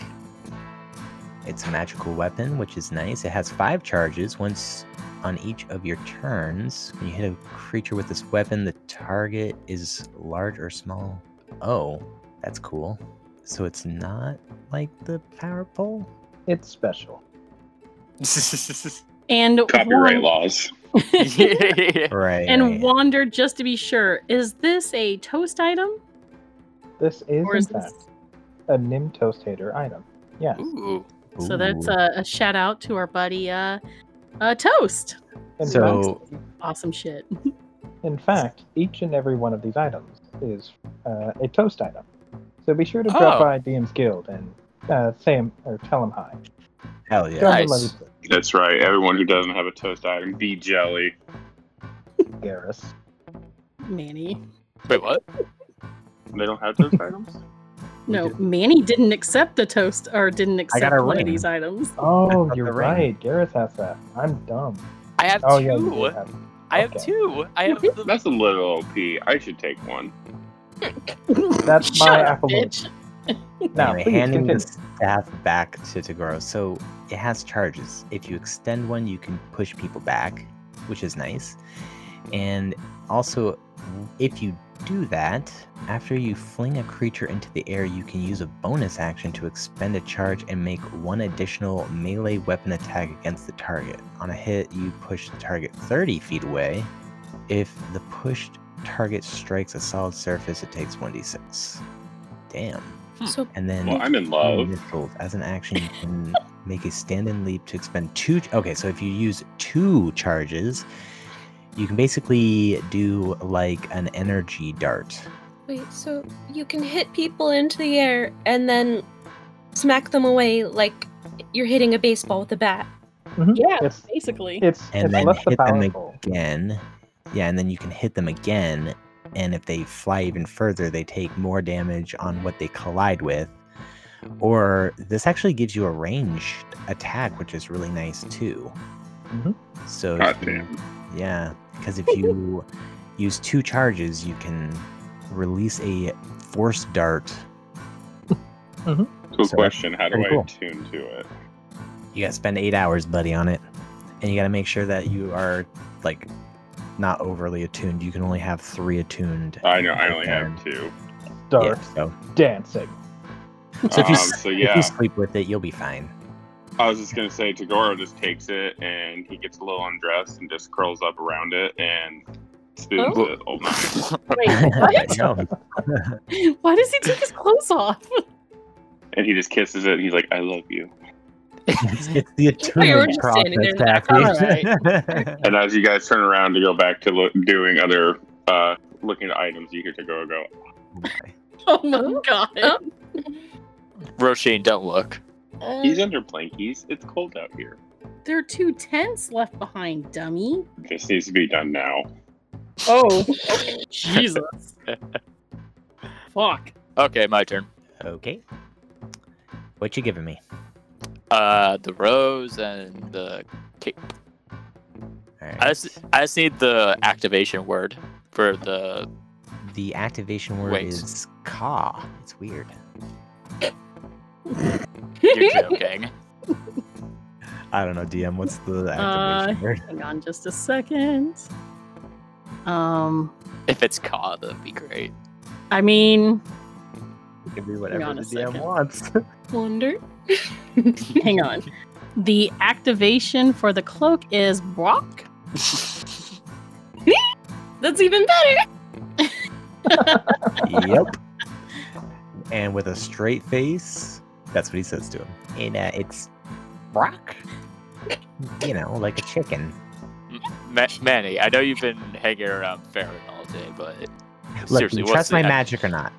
Speaker 4: It's a magical weapon, which is nice. It has five charges. Once on each of your turns, when you hit a creature with this weapon, the target is large or small. Oh, that's cool. So it's not like the power pole?
Speaker 8: It's special.
Speaker 2: And
Speaker 6: Copyright laws.
Speaker 4: Right.
Speaker 2: And
Speaker 4: right.
Speaker 2: Wander, just to be sure, is this a toast item?
Speaker 8: This is,
Speaker 2: Or
Speaker 8: in
Speaker 2: is
Speaker 8: fact,
Speaker 2: this...
Speaker 8: a Nim Toastator item. Yes.
Speaker 3: Ooh.
Speaker 2: So that's a, a shout out to our buddy uh, uh Toast.
Speaker 8: In
Speaker 4: So-
Speaker 8: fact,
Speaker 2: Awesome shit.
Speaker 8: in fact, each and every one of these items is uh, a toast item. So be sure to drop
Speaker 3: Oh.
Speaker 8: by DM's Guild and uh, say him or tell him hi.
Speaker 4: Hell yeah.
Speaker 3: Nice.
Speaker 8: love you,
Speaker 6: That's right. Everyone who doesn't have a toast item, be jelly.
Speaker 8: Garrus.
Speaker 2: Manny.
Speaker 3: Wait, what?
Speaker 6: They don't have toast items.
Speaker 2: No, Manny didn't accept the toast or didn't accept
Speaker 4: got a
Speaker 2: one of these items.
Speaker 8: Oh, you're right. Garrus has that. I'm dumb.
Speaker 3: I have
Speaker 8: Oh
Speaker 3: two.
Speaker 8: yeah, have.
Speaker 3: I have two. I have the.
Speaker 6: That's a little OP. I should take one.
Speaker 8: That's
Speaker 2: Shut
Speaker 8: my
Speaker 2: up,
Speaker 8: apple
Speaker 2: bitch.
Speaker 8: Now,
Speaker 4: anyway,
Speaker 8: please
Speaker 4: handing the staff back to Toguro. So it has charges. If you extend one, you can push people back, which is nice. And also, if you do that, after you fling a creature into the air, you can use a bonus action to expend a charge and make one additional melee weapon attack against the target. On a hit, you push the target 30 feet away. If the pushed target strikes a solid surface, it takes 1d6. Damn.
Speaker 5: So
Speaker 4: And then
Speaker 6: Well, I'm in
Speaker 4: two
Speaker 6: love.
Speaker 4: missiles. As an action, you can make a stand-in leap to expend two. Okay, so if you use two charges, you can basically do like an energy dart.
Speaker 5: wait, so you can hit people into the air and then smack them away like you're hitting a baseball with a bat.
Speaker 8: Mhm.
Speaker 2: Yeah,
Speaker 8: It's
Speaker 2: basically.
Speaker 8: it's,
Speaker 4: And
Speaker 8: it's
Speaker 4: then
Speaker 8: less the
Speaker 4: hit them again. Yeah, and then you can hit them again. And if they fly even further, they take more damage on what they collide with. Or this actually gives you a ranged attack, which is really nice too.
Speaker 8: Mhm.
Speaker 4: So
Speaker 6: God
Speaker 4: you-
Speaker 6: damn.
Speaker 4: Yeah, because if you use two charges, you can release a force dart.
Speaker 6: Cool
Speaker 4: So
Speaker 6: question. How do I
Speaker 4: cool.
Speaker 6: attune to it?
Speaker 4: You gotta spend eight hours, buddy, on it, and you gotta make sure that you are like not overly attuned. You can only have three attuned.
Speaker 6: I know. I only have two.
Speaker 8: Dart
Speaker 4: Yeah, so,
Speaker 8: dancing.
Speaker 4: so if you
Speaker 6: Um,
Speaker 4: s-
Speaker 6: so
Speaker 4: if you sleep with it, you'll be fine.
Speaker 6: I was just gonna say, Toguro just takes it and he gets a little undressed and just curls up around it and spoons
Speaker 2: Oh.
Speaker 6: it all night.
Speaker 2: Wait, what?
Speaker 4: No.
Speaker 2: Why does he take his clothes off?
Speaker 6: And he just kisses it. and He's like, "I love you."
Speaker 4: It's, it's the
Speaker 5: we were
Speaker 4: process,
Speaker 5: standing there
Speaker 4: Taffy.
Speaker 6: And as you guys turn around to go back to look, doing other uh, looking at items, you hear Toguro go, go.
Speaker 2: Oh my god.
Speaker 5: Oh.
Speaker 3: Roisin, don't look.
Speaker 5: Uh,
Speaker 6: "He's under blankies. It's cold out here.
Speaker 2: There are two tents left behind, dummy.
Speaker 6: This needs to be done now."
Speaker 2: Oh, Jesus. Fuck.
Speaker 3: Okay, my turn.
Speaker 4: okay. What you giving me?
Speaker 3: Uh, the rose and the cape.
Speaker 4: All right.
Speaker 3: I just, I just need the activation word for the.
Speaker 4: The activation word
Speaker 3: Wait.
Speaker 4: is "caw." It's weird.
Speaker 3: You're joking.
Speaker 4: I don't know, DM. What's the
Speaker 2: Uh,
Speaker 4: activation word?
Speaker 2: hang on just a second. Um,
Speaker 3: if it's Ka, that'd be great.
Speaker 2: I mean,
Speaker 4: It can be whatever the DM
Speaker 2: second.
Speaker 4: wants.
Speaker 5: Wander.
Speaker 2: hang on. The activation for the cloak is Brock.
Speaker 5: That's even better.
Speaker 4: yep. And with a straight face, that's what he says to him. And uh, it's Brock. You know, like a chicken.
Speaker 3: Ma- Manny, I know you've been hanging around Farron all day, but
Speaker 4: Look,
Speaker 3: seriously,
Speaker 4: you trust
Speaker 3: the
Speaker 4: my
Speaker 3: heck-
Speaker 4: magic or not?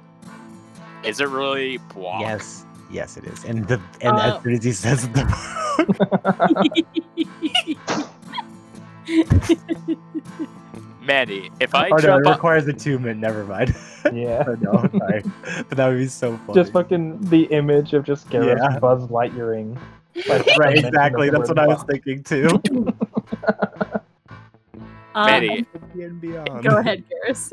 Speaker 3: Is it really Brock?
Speaker 4: Yes, yes, it is. And the and
Speaker 2: Uh,
Speaker 4: as soon as he says the
Speaker 3: Manny, if I
Speaker 4: oh, no,
Speaker 3: jump
Speaker 4: it
Speaker 3: up,
Speaker 4: requires attunement. Never mind.
Speaker 8: Yeah.
Speaker 4: no, sorry. But that would be so funny.
Speaker 8: Just fucking the image of just Garrus
Speaker 4: Yeah.
Speaker 8: Buzz Lightyearing. Like,
Speaker 4: right, exactly. That's what I was thinking too.
Speaker 2: Um,
Speaker 3: Manny,
Speaker 4: and beyond.
Speaker 2: go ahead, Garrus.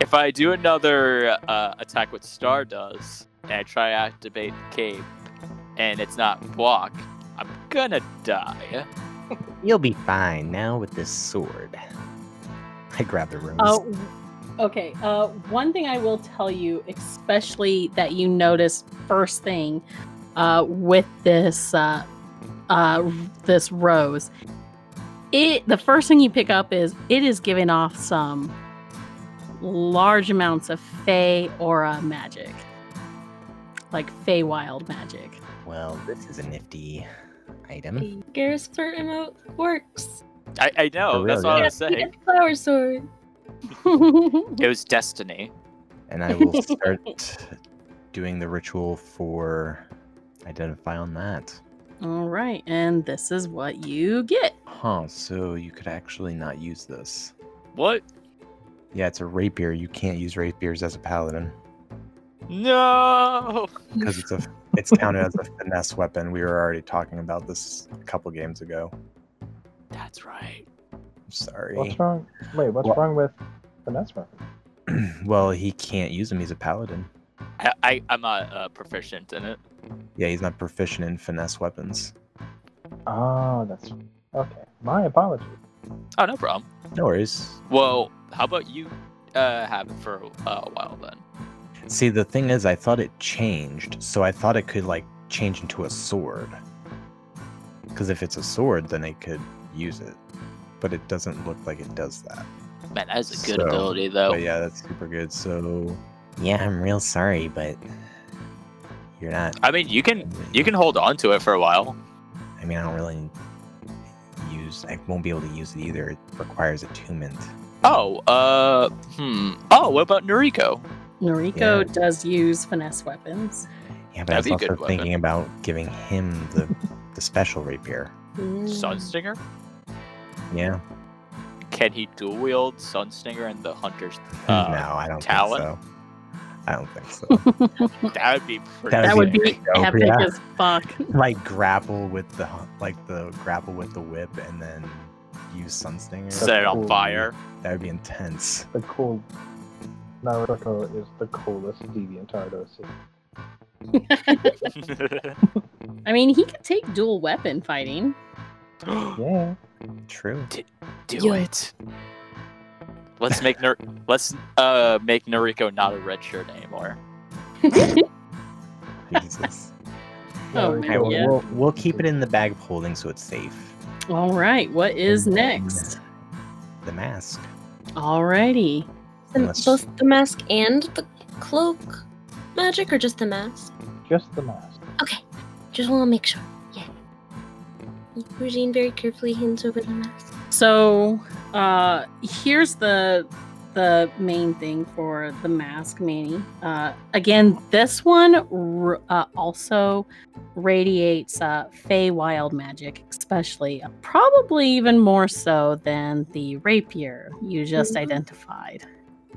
Speaker 3: if I do another uh, attack with Star does, and I try to activate the Cape, and it's not block, I'm gonna die.
Speaker 4: You'll be fine now with this sword. I grab the rose.
Speaker 2: Uh, okay. Uh, one thing I will tell you, especially that you notice first thing uh, with this uh, uh, this rose, it the first thing you pick up is it is giving off some large amounts of Fey aura magic, like Fey wild magic.
Speaker 4: Well, this is a nifty item.
Speaker 5: Garrus flirt emote works.
Speaker 3: I, I know,
Speaker 4: For
Speaker 3: that's
Speaker 4: real,
Speaker 3: what
Speaker 4: yeah.
Speaker 3: I was saying.
Speaker 5: Flower sword.
Speaker 3: It was destiny.
Speaker 4: And I will start doing the ritual for identify on that.
Speaker 2: All right, and this is what you get.
Speaker 4: Huh, so you could actually not use this.
Speaker 3: What?
Speaker 4: Yeah, it's a rapier. You can't use rapiers as a paladin
Speaker 3: No.
Speaker 4: because it's a it's counted as a finesse weapon. We were already talking about this a couple games ago.
Speaker 3: That's right.
Speaker 4: I'm sorry.
Speaker 8: What's wrong? Wait, what's
Speaker 4: What?
Speaker 8: wrong with finesse weapon?
Speaker 4: well, he can't use them. He's a paladin.
Speaker 3: I, I I'm not uh, proficient in it.
Speaker 4: Yeah, he's not proficient in finesse weapons.
Speaker 8: Oh, that's okay. My apologies.
Speaker 3: Oh, no problem.
Speaker 4: No worries.
Speaker 3: Well, how about you uh, have it for uh, a while then?
Speaker 4: See, the thing is, I thought it changed, so I thought it could like change into a sword. Because if it's a sword, then it could use it, but it doesn't look like it does that.
Speaker 3: Man, that is a good
Speaker 4: So,
Speaker 3: ability though.
Speaker 4: Yeah, that's super good. So yeah, I'm real sorry, but you're not.
Speaker 3: I mean, you can you can hold on to it for a while.
Speaker 4: I mean, I don't really use. I won't be able to use it either. It requires attunement.
Speaker 3: Oh, uh, hmm. Oh, what about Noriko?
Speaker 2: Noriko
Speaker 4: Yeah.
Speaker 2: does use finesse weapons.
Speaker 4: Yeah, but I
Speaker 3: That'd
Speaker 4: was also
Speaker 3: good weapon.
Speaker 4: thinking about giving him the the special rapier.
Speaker 3: Sunstinger?
Speaker 4: Yeah.
Speaker 3: Can he dual wield Sunstinger and the Hunter's?
Speaker 4: no,
Speaker 3: Uh,
Speaker 4: I don't
Speaker 3: Talon?
Speaker 4: think so. I don't think so.
Speaker 3: that would be pretty.
Speaker 4: That
Speaker 2: That would
Speaker 4: be
Speaker 2: be
Speaker 4: dope,
Speaker 2: epic
Speaker 4: yeah.
Speaker 2: as fuck.
Speaker 4: like grapple with the like the grapple with the whip and then use sunstinger.
Speaker 3: Set it on
Speaker 8: Cool.
Speaker 3: fire.
Speaker 4: That would be intense.
Speaker 8: The cool Naruto is the coolest deviant Tardos.
Speaker 2: I mean, he could take dual weapon fighting.
Speaker 8: Yeah.
Speaker 4: True.
Speaker 3: Do
Speaker 5: Yo.
Speaker 3: it. Let's make Nar- let's uh make Noriko not a red shirt anymore.
Speaker 4: Jesus.
Speaker 2: Oh,
Speaker 8: Naruto
Speaker 2: man,
Speaker 4: Alright, well,
Speaker 2: yeah.
Speaker 4: we'll, we'll keep it in the bag of holding so it's safe.
Speaker 2: All right, what is next?
Speaker 4: The mask.
Speaker 2: Alrighty.
Speaker 5: And
Speaker 4: Unless-
Speaker 5: both the mask and the cloak magic, or just the mask?
Speaker 8: Just the mask.
Speaker 5: Okay, just want to make sure. Yeah. Regine very carefully hands over the mask.
Speaker 2: So, uh, here's the the main thing for the mask, Manny. Uh, again, this one r- uh, also radiates uh, Fey wild magic, especially, uh, probably even more so than the rapier you just
Speaker 5: Mhm.
Speaker 2: identified.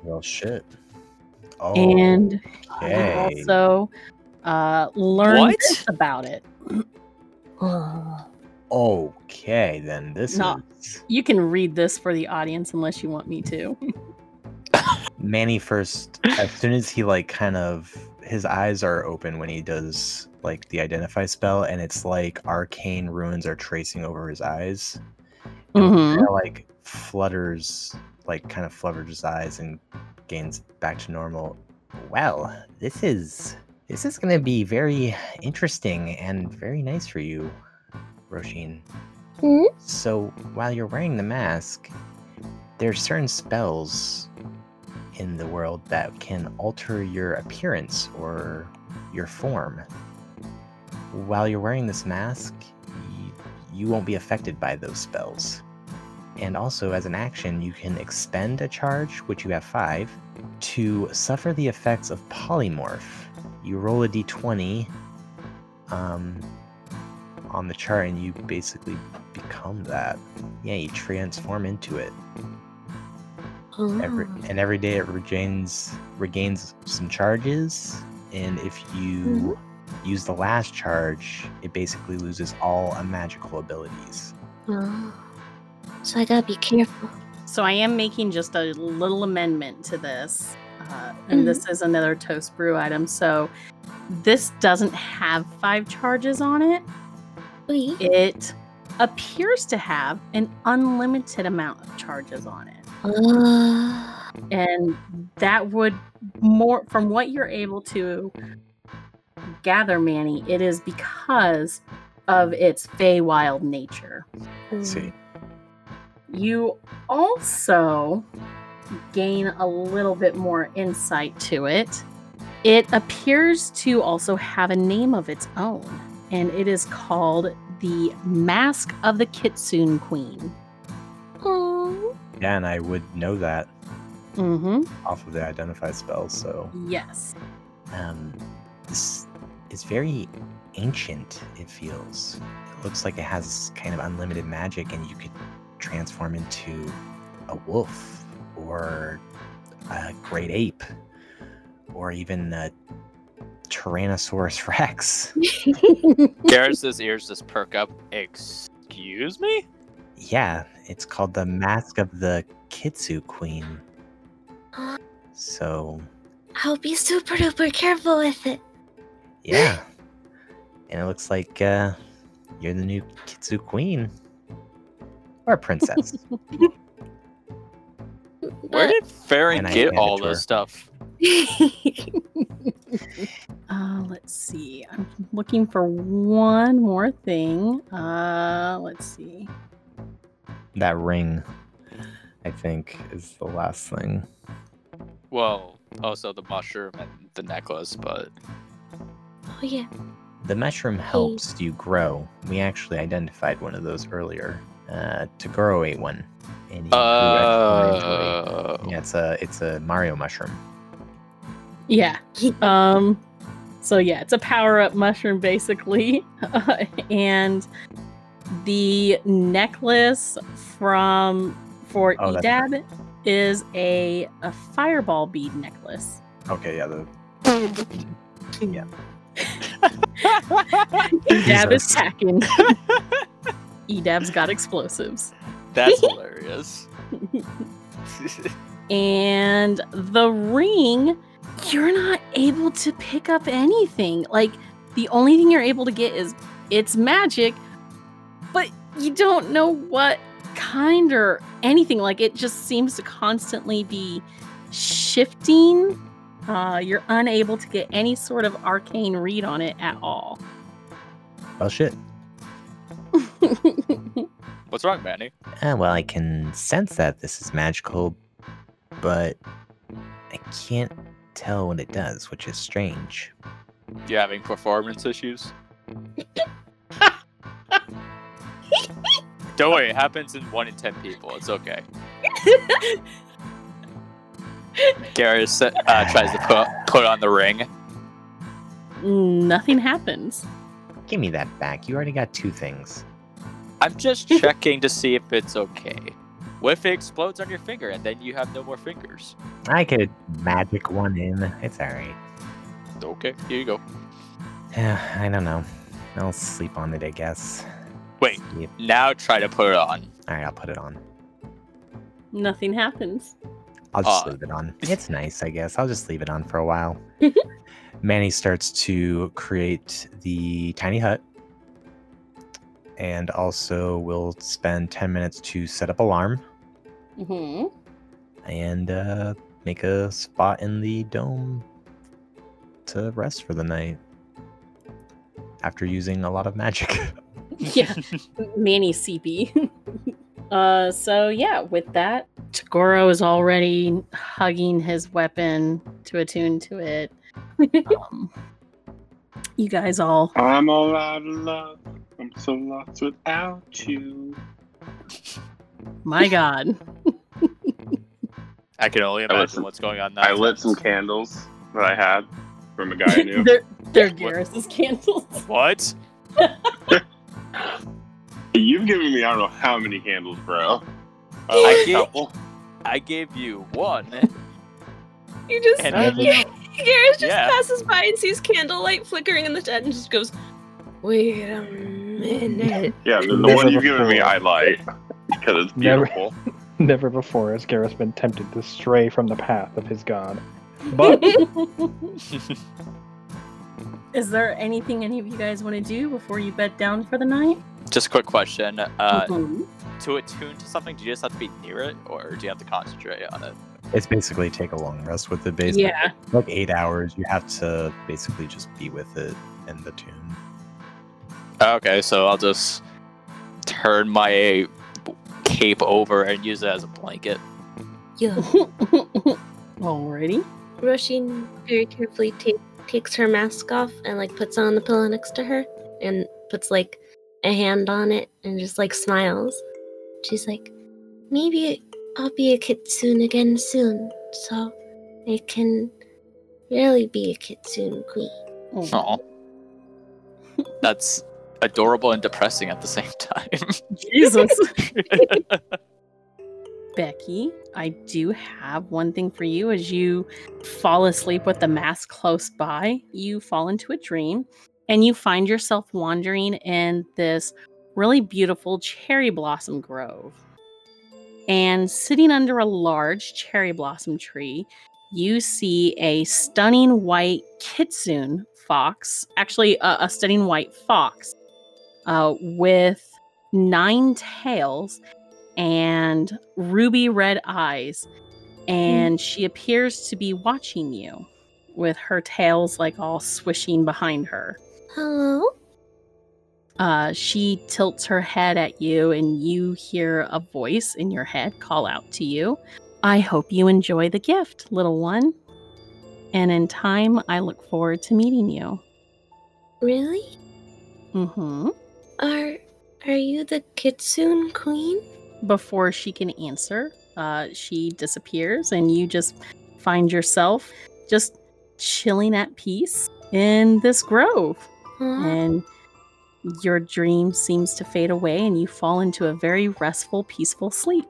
Speaker 4: Well, shit. Oh,
Speaker 2: and
Speaker 4: okay.
Speaker 2: also uh, learn
Speaker 3: What?
Speaker 2: this about it.
Speaker 4: okay, then this
Speaker 2: No.
Speaker 4: is
Speaker 2: You can read this for the audience unless you want me to.
Speaker 4: Manny first. As soon as he like kind of his eyes are open when he does like the identify spell, and it's like arcane runes are tracing over his eyes. and
Speaker 2: Mhm.
Speaker 4: kinda, like flutters, like kind of flutters his eyes and gains back to normal. Well, this is this is gonna be very interesting and very nice for you, Roshin.
Speaker 5: Hmm?
Speaker 4: So while you're wearing the mask, there's certain spells in the world that can alter your appearance or your form. While you're wearing this mask, you, you won't be affected by those spells. And also, as an action, you can expend a charge, which you have five, to suffer the effects of polymorph. You roll a d20 um, on the chart, and you basically become that. Yeah, you transform into it. Every
Speaker 5: Oh.
Speaker 4: and every day it regains regains some charges, and if you use the last charge, it basically loses all magical abilities.
Speaker 5: Oh. So I gotta be careful.
Speaker 2: So I am making just a little amendment to this. Uh, and this is another toast brew item. So this doesn't have five charges on it.
Speaker 5: Wait.
Speaker 2: It appears to have an unlimited amount of charges on it.
Speaker 5: Uh,
Speaker 2: And that would more from what you're able to gather, Manny, it is because of its Feywild nature.
Speaker 4: Let's see.
Speaker 2: You also gain a little bit more insight to it. It appears to also have a name of its own, and it is called the Mask of the Kitsune Queen.
Speaker 5: oh.
Speaker 4: Yeah, and I would know that
Speaker 2: Mm-hmm.
Speaker 4: off of the identify spells. So
Speaker 2: Yes.
Speaker 4: um, this is very ancient. It feels. It looks like it has kind of unlimited magic, and you could transform into a wolf or a great ape, or even a Tyrannosaurus Rex.
Speaker 3: Garrus's ears just perk up. Excuse me?
Speaker 4: Yeah, it's called the Mask of the Kitsu Queen. So
Speaker 5: I'll be super duper careful with it.
Speaker 4: yeah, and it looks like uh, you're the new Kitsu Queen or princess.
Speaker 3: Where did Farron get all
Speaker 4: to her.
Speaker 3: this stuff?
Speaker 2: Uh, let's see. I'm looking for one more thing. Uh, let's see.
Speaker 4: that ring, I think, is the last thing.
Speaker 3: Well, also the mushroom and the necklace, but
Speaker 5: oh yeah.
Speaker 4: The mushroom helps you grow. We actually identified one of those earlier. Uh, Toguro ate one. And he grew exponentially.
Speaker 3: uh,
Speaker 4: yeah, it's a it's a Mario mushroom.
Speaker 2: Yeah. Um. So yeah, it's a power up mushroom basically, and the necklace from for
Speaker 4: Oh, that's
Speaker 2: Edab is a a fireball bead necklace.
Speaker 4: Okay, yeah, the yeah.
Speaker 2: Edab is
Speaker 4: Jesus.
Speaker 2: packing. Edab's got explosives.
Speaker 3: that's hilarious.
Speaker 2: and the ring you're not able to pick up anything like the only thing you're able to get is it's magic but you don't know what kind or anything like it just seems to constantly be shifting uh, you're unable to get any sort of arcane read on it at all
Speaker 4: Oh, shit.
Speaker 3: What's wrong, Manny?
Speaker 4: Uh, well, I can sense that this is magical, but I can't tell what it does, which is strange.
Speaker 3: You having performance issues? Don't worry, it happens in one in ten people. It's okay. Garrus uh, tries to put put on the ring.
Speaker 2: nothing happens
Speaker 4: Give me that back. You already got two things.
Speaker 3: I'm just checking to see if it's okay. What if it explodes on your finger and then you have no more fingers?
Speaker 4: I could magic one in. It's alright.
Speaker 3: Okay, here you go.
Speaker 4: Yeah, I don't know. I'll sleep on it, I guess.
Speaker 3: Wait,
Speaker 4: Yep.
Speaker 3: now try to put it on.
Speaker 4: Alright, I'll put it on.
Speaker 2: nothing happens
Speaker 4: I'll just
Speaker 3: Uh,
Speaker 4: leave it on. It's nice, I guess. I'll just leave it on for a while. Manny starts to create the tiny hut. And also we'll spend 10 minutes to set up alarm
Speaker 2: hmm
Speaker 4: and uh, make a spot in the dome to rest for the night after using a lot of magic.
Speaker 2: yeah manny cp Uh, so yeah, with that, Toguro is already hugging his weapon to attune to it. um, you guys all
Speaker 6: I'm all out of love. I'm so lost without you.
Speaker 2: my god.
Speaker 3: I can only
Speaker 6: I lit
Speaker 3: imagine
Speaker 6: some-
Speaker 3: what's going on now.
Speaker 6: I lit some candles that I had from a guy I knew.
Speaker 2: they're they're
Speaker 3: What?
Speaker 2: Garrus's candles.
Speaker 3: What?
Speaker 6: You've given me I don't know how many candles, bro. Uh,
Speaker 3: I
Speaker 6: a
Speaker 3: gave-
Speaker 6: couple.
Speaker 3: I gave you one.
Speaker 5: You just
Speaker 3: And
Speaker 2: then-
Speaker 5: Garrus just
Speaker 3: Yeah.
Speaker 5: passes by and sees candlelight flickering in the tent and just goes, "Wait a minute."
Speaker 6: Yeah, the, the one you've given me. I like. because it's beautiful.
Speaker 8: Never before has Garrus been tempted to stray from the path of his god. But
Speaker 2: Is there anything any of you guys want to do before you bed down for the night?
Speaker 3: Just a quick question. Uh,
Speaker 2: Mhm.
Speaker 3: to attune to something, do you just have to be near it, or do you have to concentrate on it?
Speaker 4: It's basically take a long rest with it. Basically,
Speaker 2: Yeah.
Speaker 4: like eight hours. You have to basically just be with it and the tune.
Speaker 3: Okay, so I'll just turn my cape over and use it as a blanket.
Speaker 5: Yeah.
Speaker 2: Alrighty.
Speaker 5: Roshin very carefully ta- takes her mask off and like puts it on the pillow next to her and puts like a hand on it and just like smiles. She's like, maybe I'll be a kitsune again soon, so I can really be a kitsune queen. Mm.
Speaker 3: Aw. That's adorable and depressing at the same time.
Speaker 2: Jesus. Becky, I do have one thing for you. As you fall asleep with the mask close by, you fall into a dream and you find yourself wandering in this really beautiful cherry blossom grove. And sitting under a large cherry blossom tree, you see a stunning white kitsune fox, actually, a, a stunning white fox uh, with nine tails and ruby red eyes. And she appears to be watching you with her tails like all swishing behind her.
Speaker 5: Hello?
Speaker 2: Uh, she tilts her head at you, and you hear a voice in your head call out to you I hope you enjoy the gift, little one. And in time, I look forward to meeting you.
Speaker 5: Really?
Speaker 2: hmm
Speaker 5: Are are you the kitsune queen?
Speaker 2: Before she can answer, uh, she disappears, and you just find yourself just chilling at peace in this grove.
Speaker 5: Huh?
Speaker 2: and your dream seems to fade away and you fall into a very restful peaceful sleep.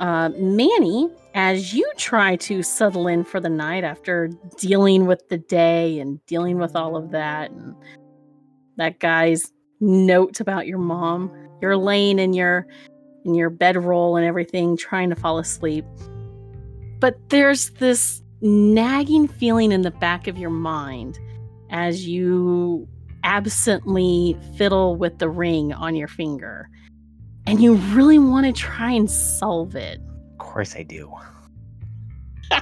Speaker 2: Uh, manny as you try to settle in for the night after dealing with the day and dealing with all of that and that guy's note about your mom you're laying in your in your bedroll and everything trying to fall asleep but there's this nagging feeling in the back of your mind as you absently fiddle with the ring on your finger. And you really want to try and solve it.
Speaker 4: Of course, I do.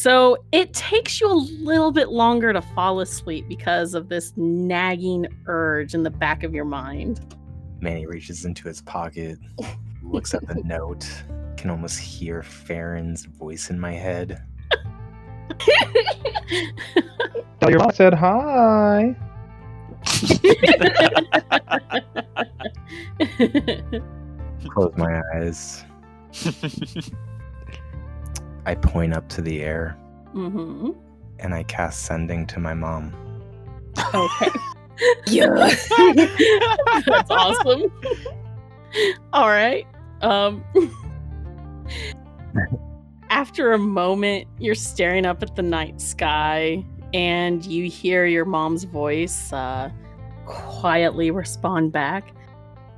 Speaker 2: So it takes you a little bit longer to fall asleep because of this nagging urge in the back of your mind.
Speaker 4: Manny reaches into his pocket, looks at the note, can almost hear Farron's voice in my head.
Speaker 8: Tell your mom I said hi.
Speaker 4: Close my eyes. I point up to the air
Speaker 2: hmm
Speaker 4: and I cast sending to my mom.
Speaker 2: Okay.
Speaker 5: Yeah.
Speaker 2: That's awesome. All right. Um After a moment, you're staring up at the night sky and you hear your mom's voice uh quietly respond back.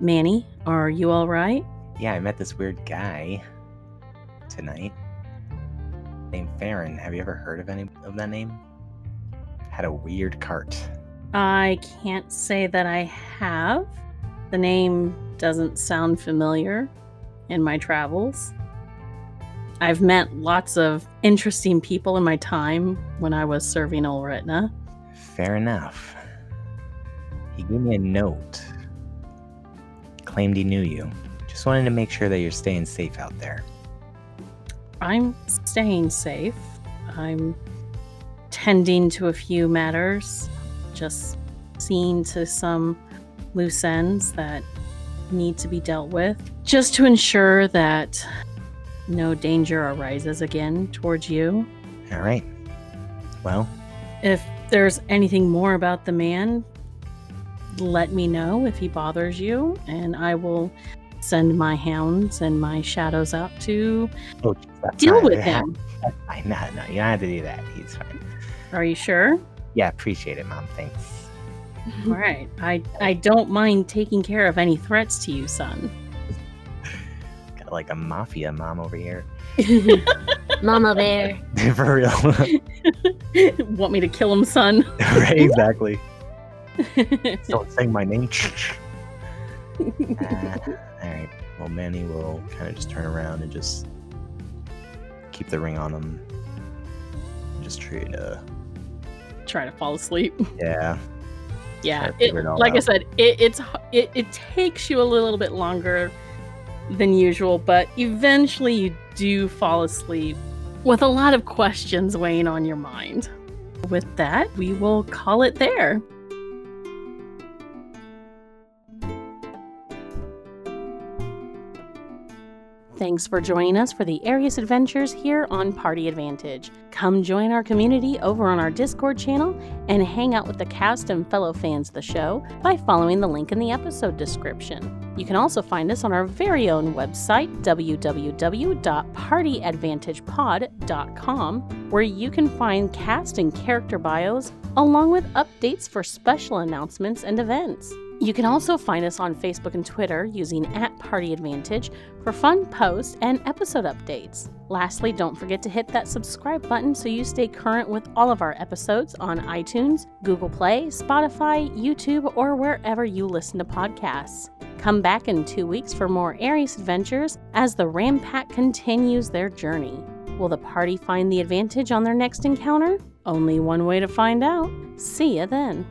Speaker 2: Manny, are you all right?
Speaker 4: Yeah, I met this weird guy tonight named Farron. Have you ever heard of any of that name? Had a weird cart.
Speaker 2: I can't say that I have. The name doesn't sound familiar in my travels. I've met lots of interesting people in my time when I was serving Ulretna.
Speaker 4: Fair enough. He gave me a note claimed he knew you. Just wanted to make sure that you're staying safe out there.
Speaker 2: I'm staying safe. I'm tending to a few matters, just seeing to some loose ends that need to be dealt with, just to ensure that no danger arises again towards you.
Speaker 4: All right. Well,
Speaker 2: If there's anything more about the man, let me know if he bothers you, and I will send my hounds and my shadows out to
Speaker 4: oh,
Speaker 2: deal
Speaker 4: fine.
Speaker 2: with
Speaker 4: Yeah,
Speaker 2: him.
Speaker 4: Fine. No, no, you don't have to do that. He's fine.
Speaker 2: Are you sure?
Speaker 4: Yeah, appreciate it, Mom. Thanks.
Speaker 2: All right. I I don't mind taking care of any threats to you, son.
Speaker 4: Like a mafia mom over here.
Speaker 5: Mama bear.
Speaker 4: For real.
Speaker 2: Want me to kill him, son?
Speaker 4: right, exactly. Don't say my name. Uh, all right. Well, Manny will kind of just turn around and just keep the ring on him. Just try to,
Speaker 2: Try to fall asleep.
Speaker 4: yeah.
Speaker 2: Yeah. It,
Speaker 4: it
Speaker 2: like I said, it, it's it, it takes you a little bit longer than usual, but eventually you do fall asleep with a lot of questions weighing on your mind. With that, we will call it there. Thanks for joining us for the Aries Adventures here on Party Advantage. Come join our community over on our Discord channel and hang out with the cast and fellow fans of the show by following the link in the episode description. You can also find us on our very own website, www.partyadvantagepod.com, where you can find cast and character bios along with updates for special announcements and events. You can also find us on Facebook and Twitter using at Party Advantage for fun posts and episode updates. Lastly, don't forget to hit that subscribe button so you stay current with all of our episodes on iTunes, Google Play, Spotify, YouTube, or wherever you listen to podcasts. Come back in two weeks for more Aries adventures as the Ram Pack continues their journey. Will the party find the advantage on their next encounter? Only one way to find out. See ya then.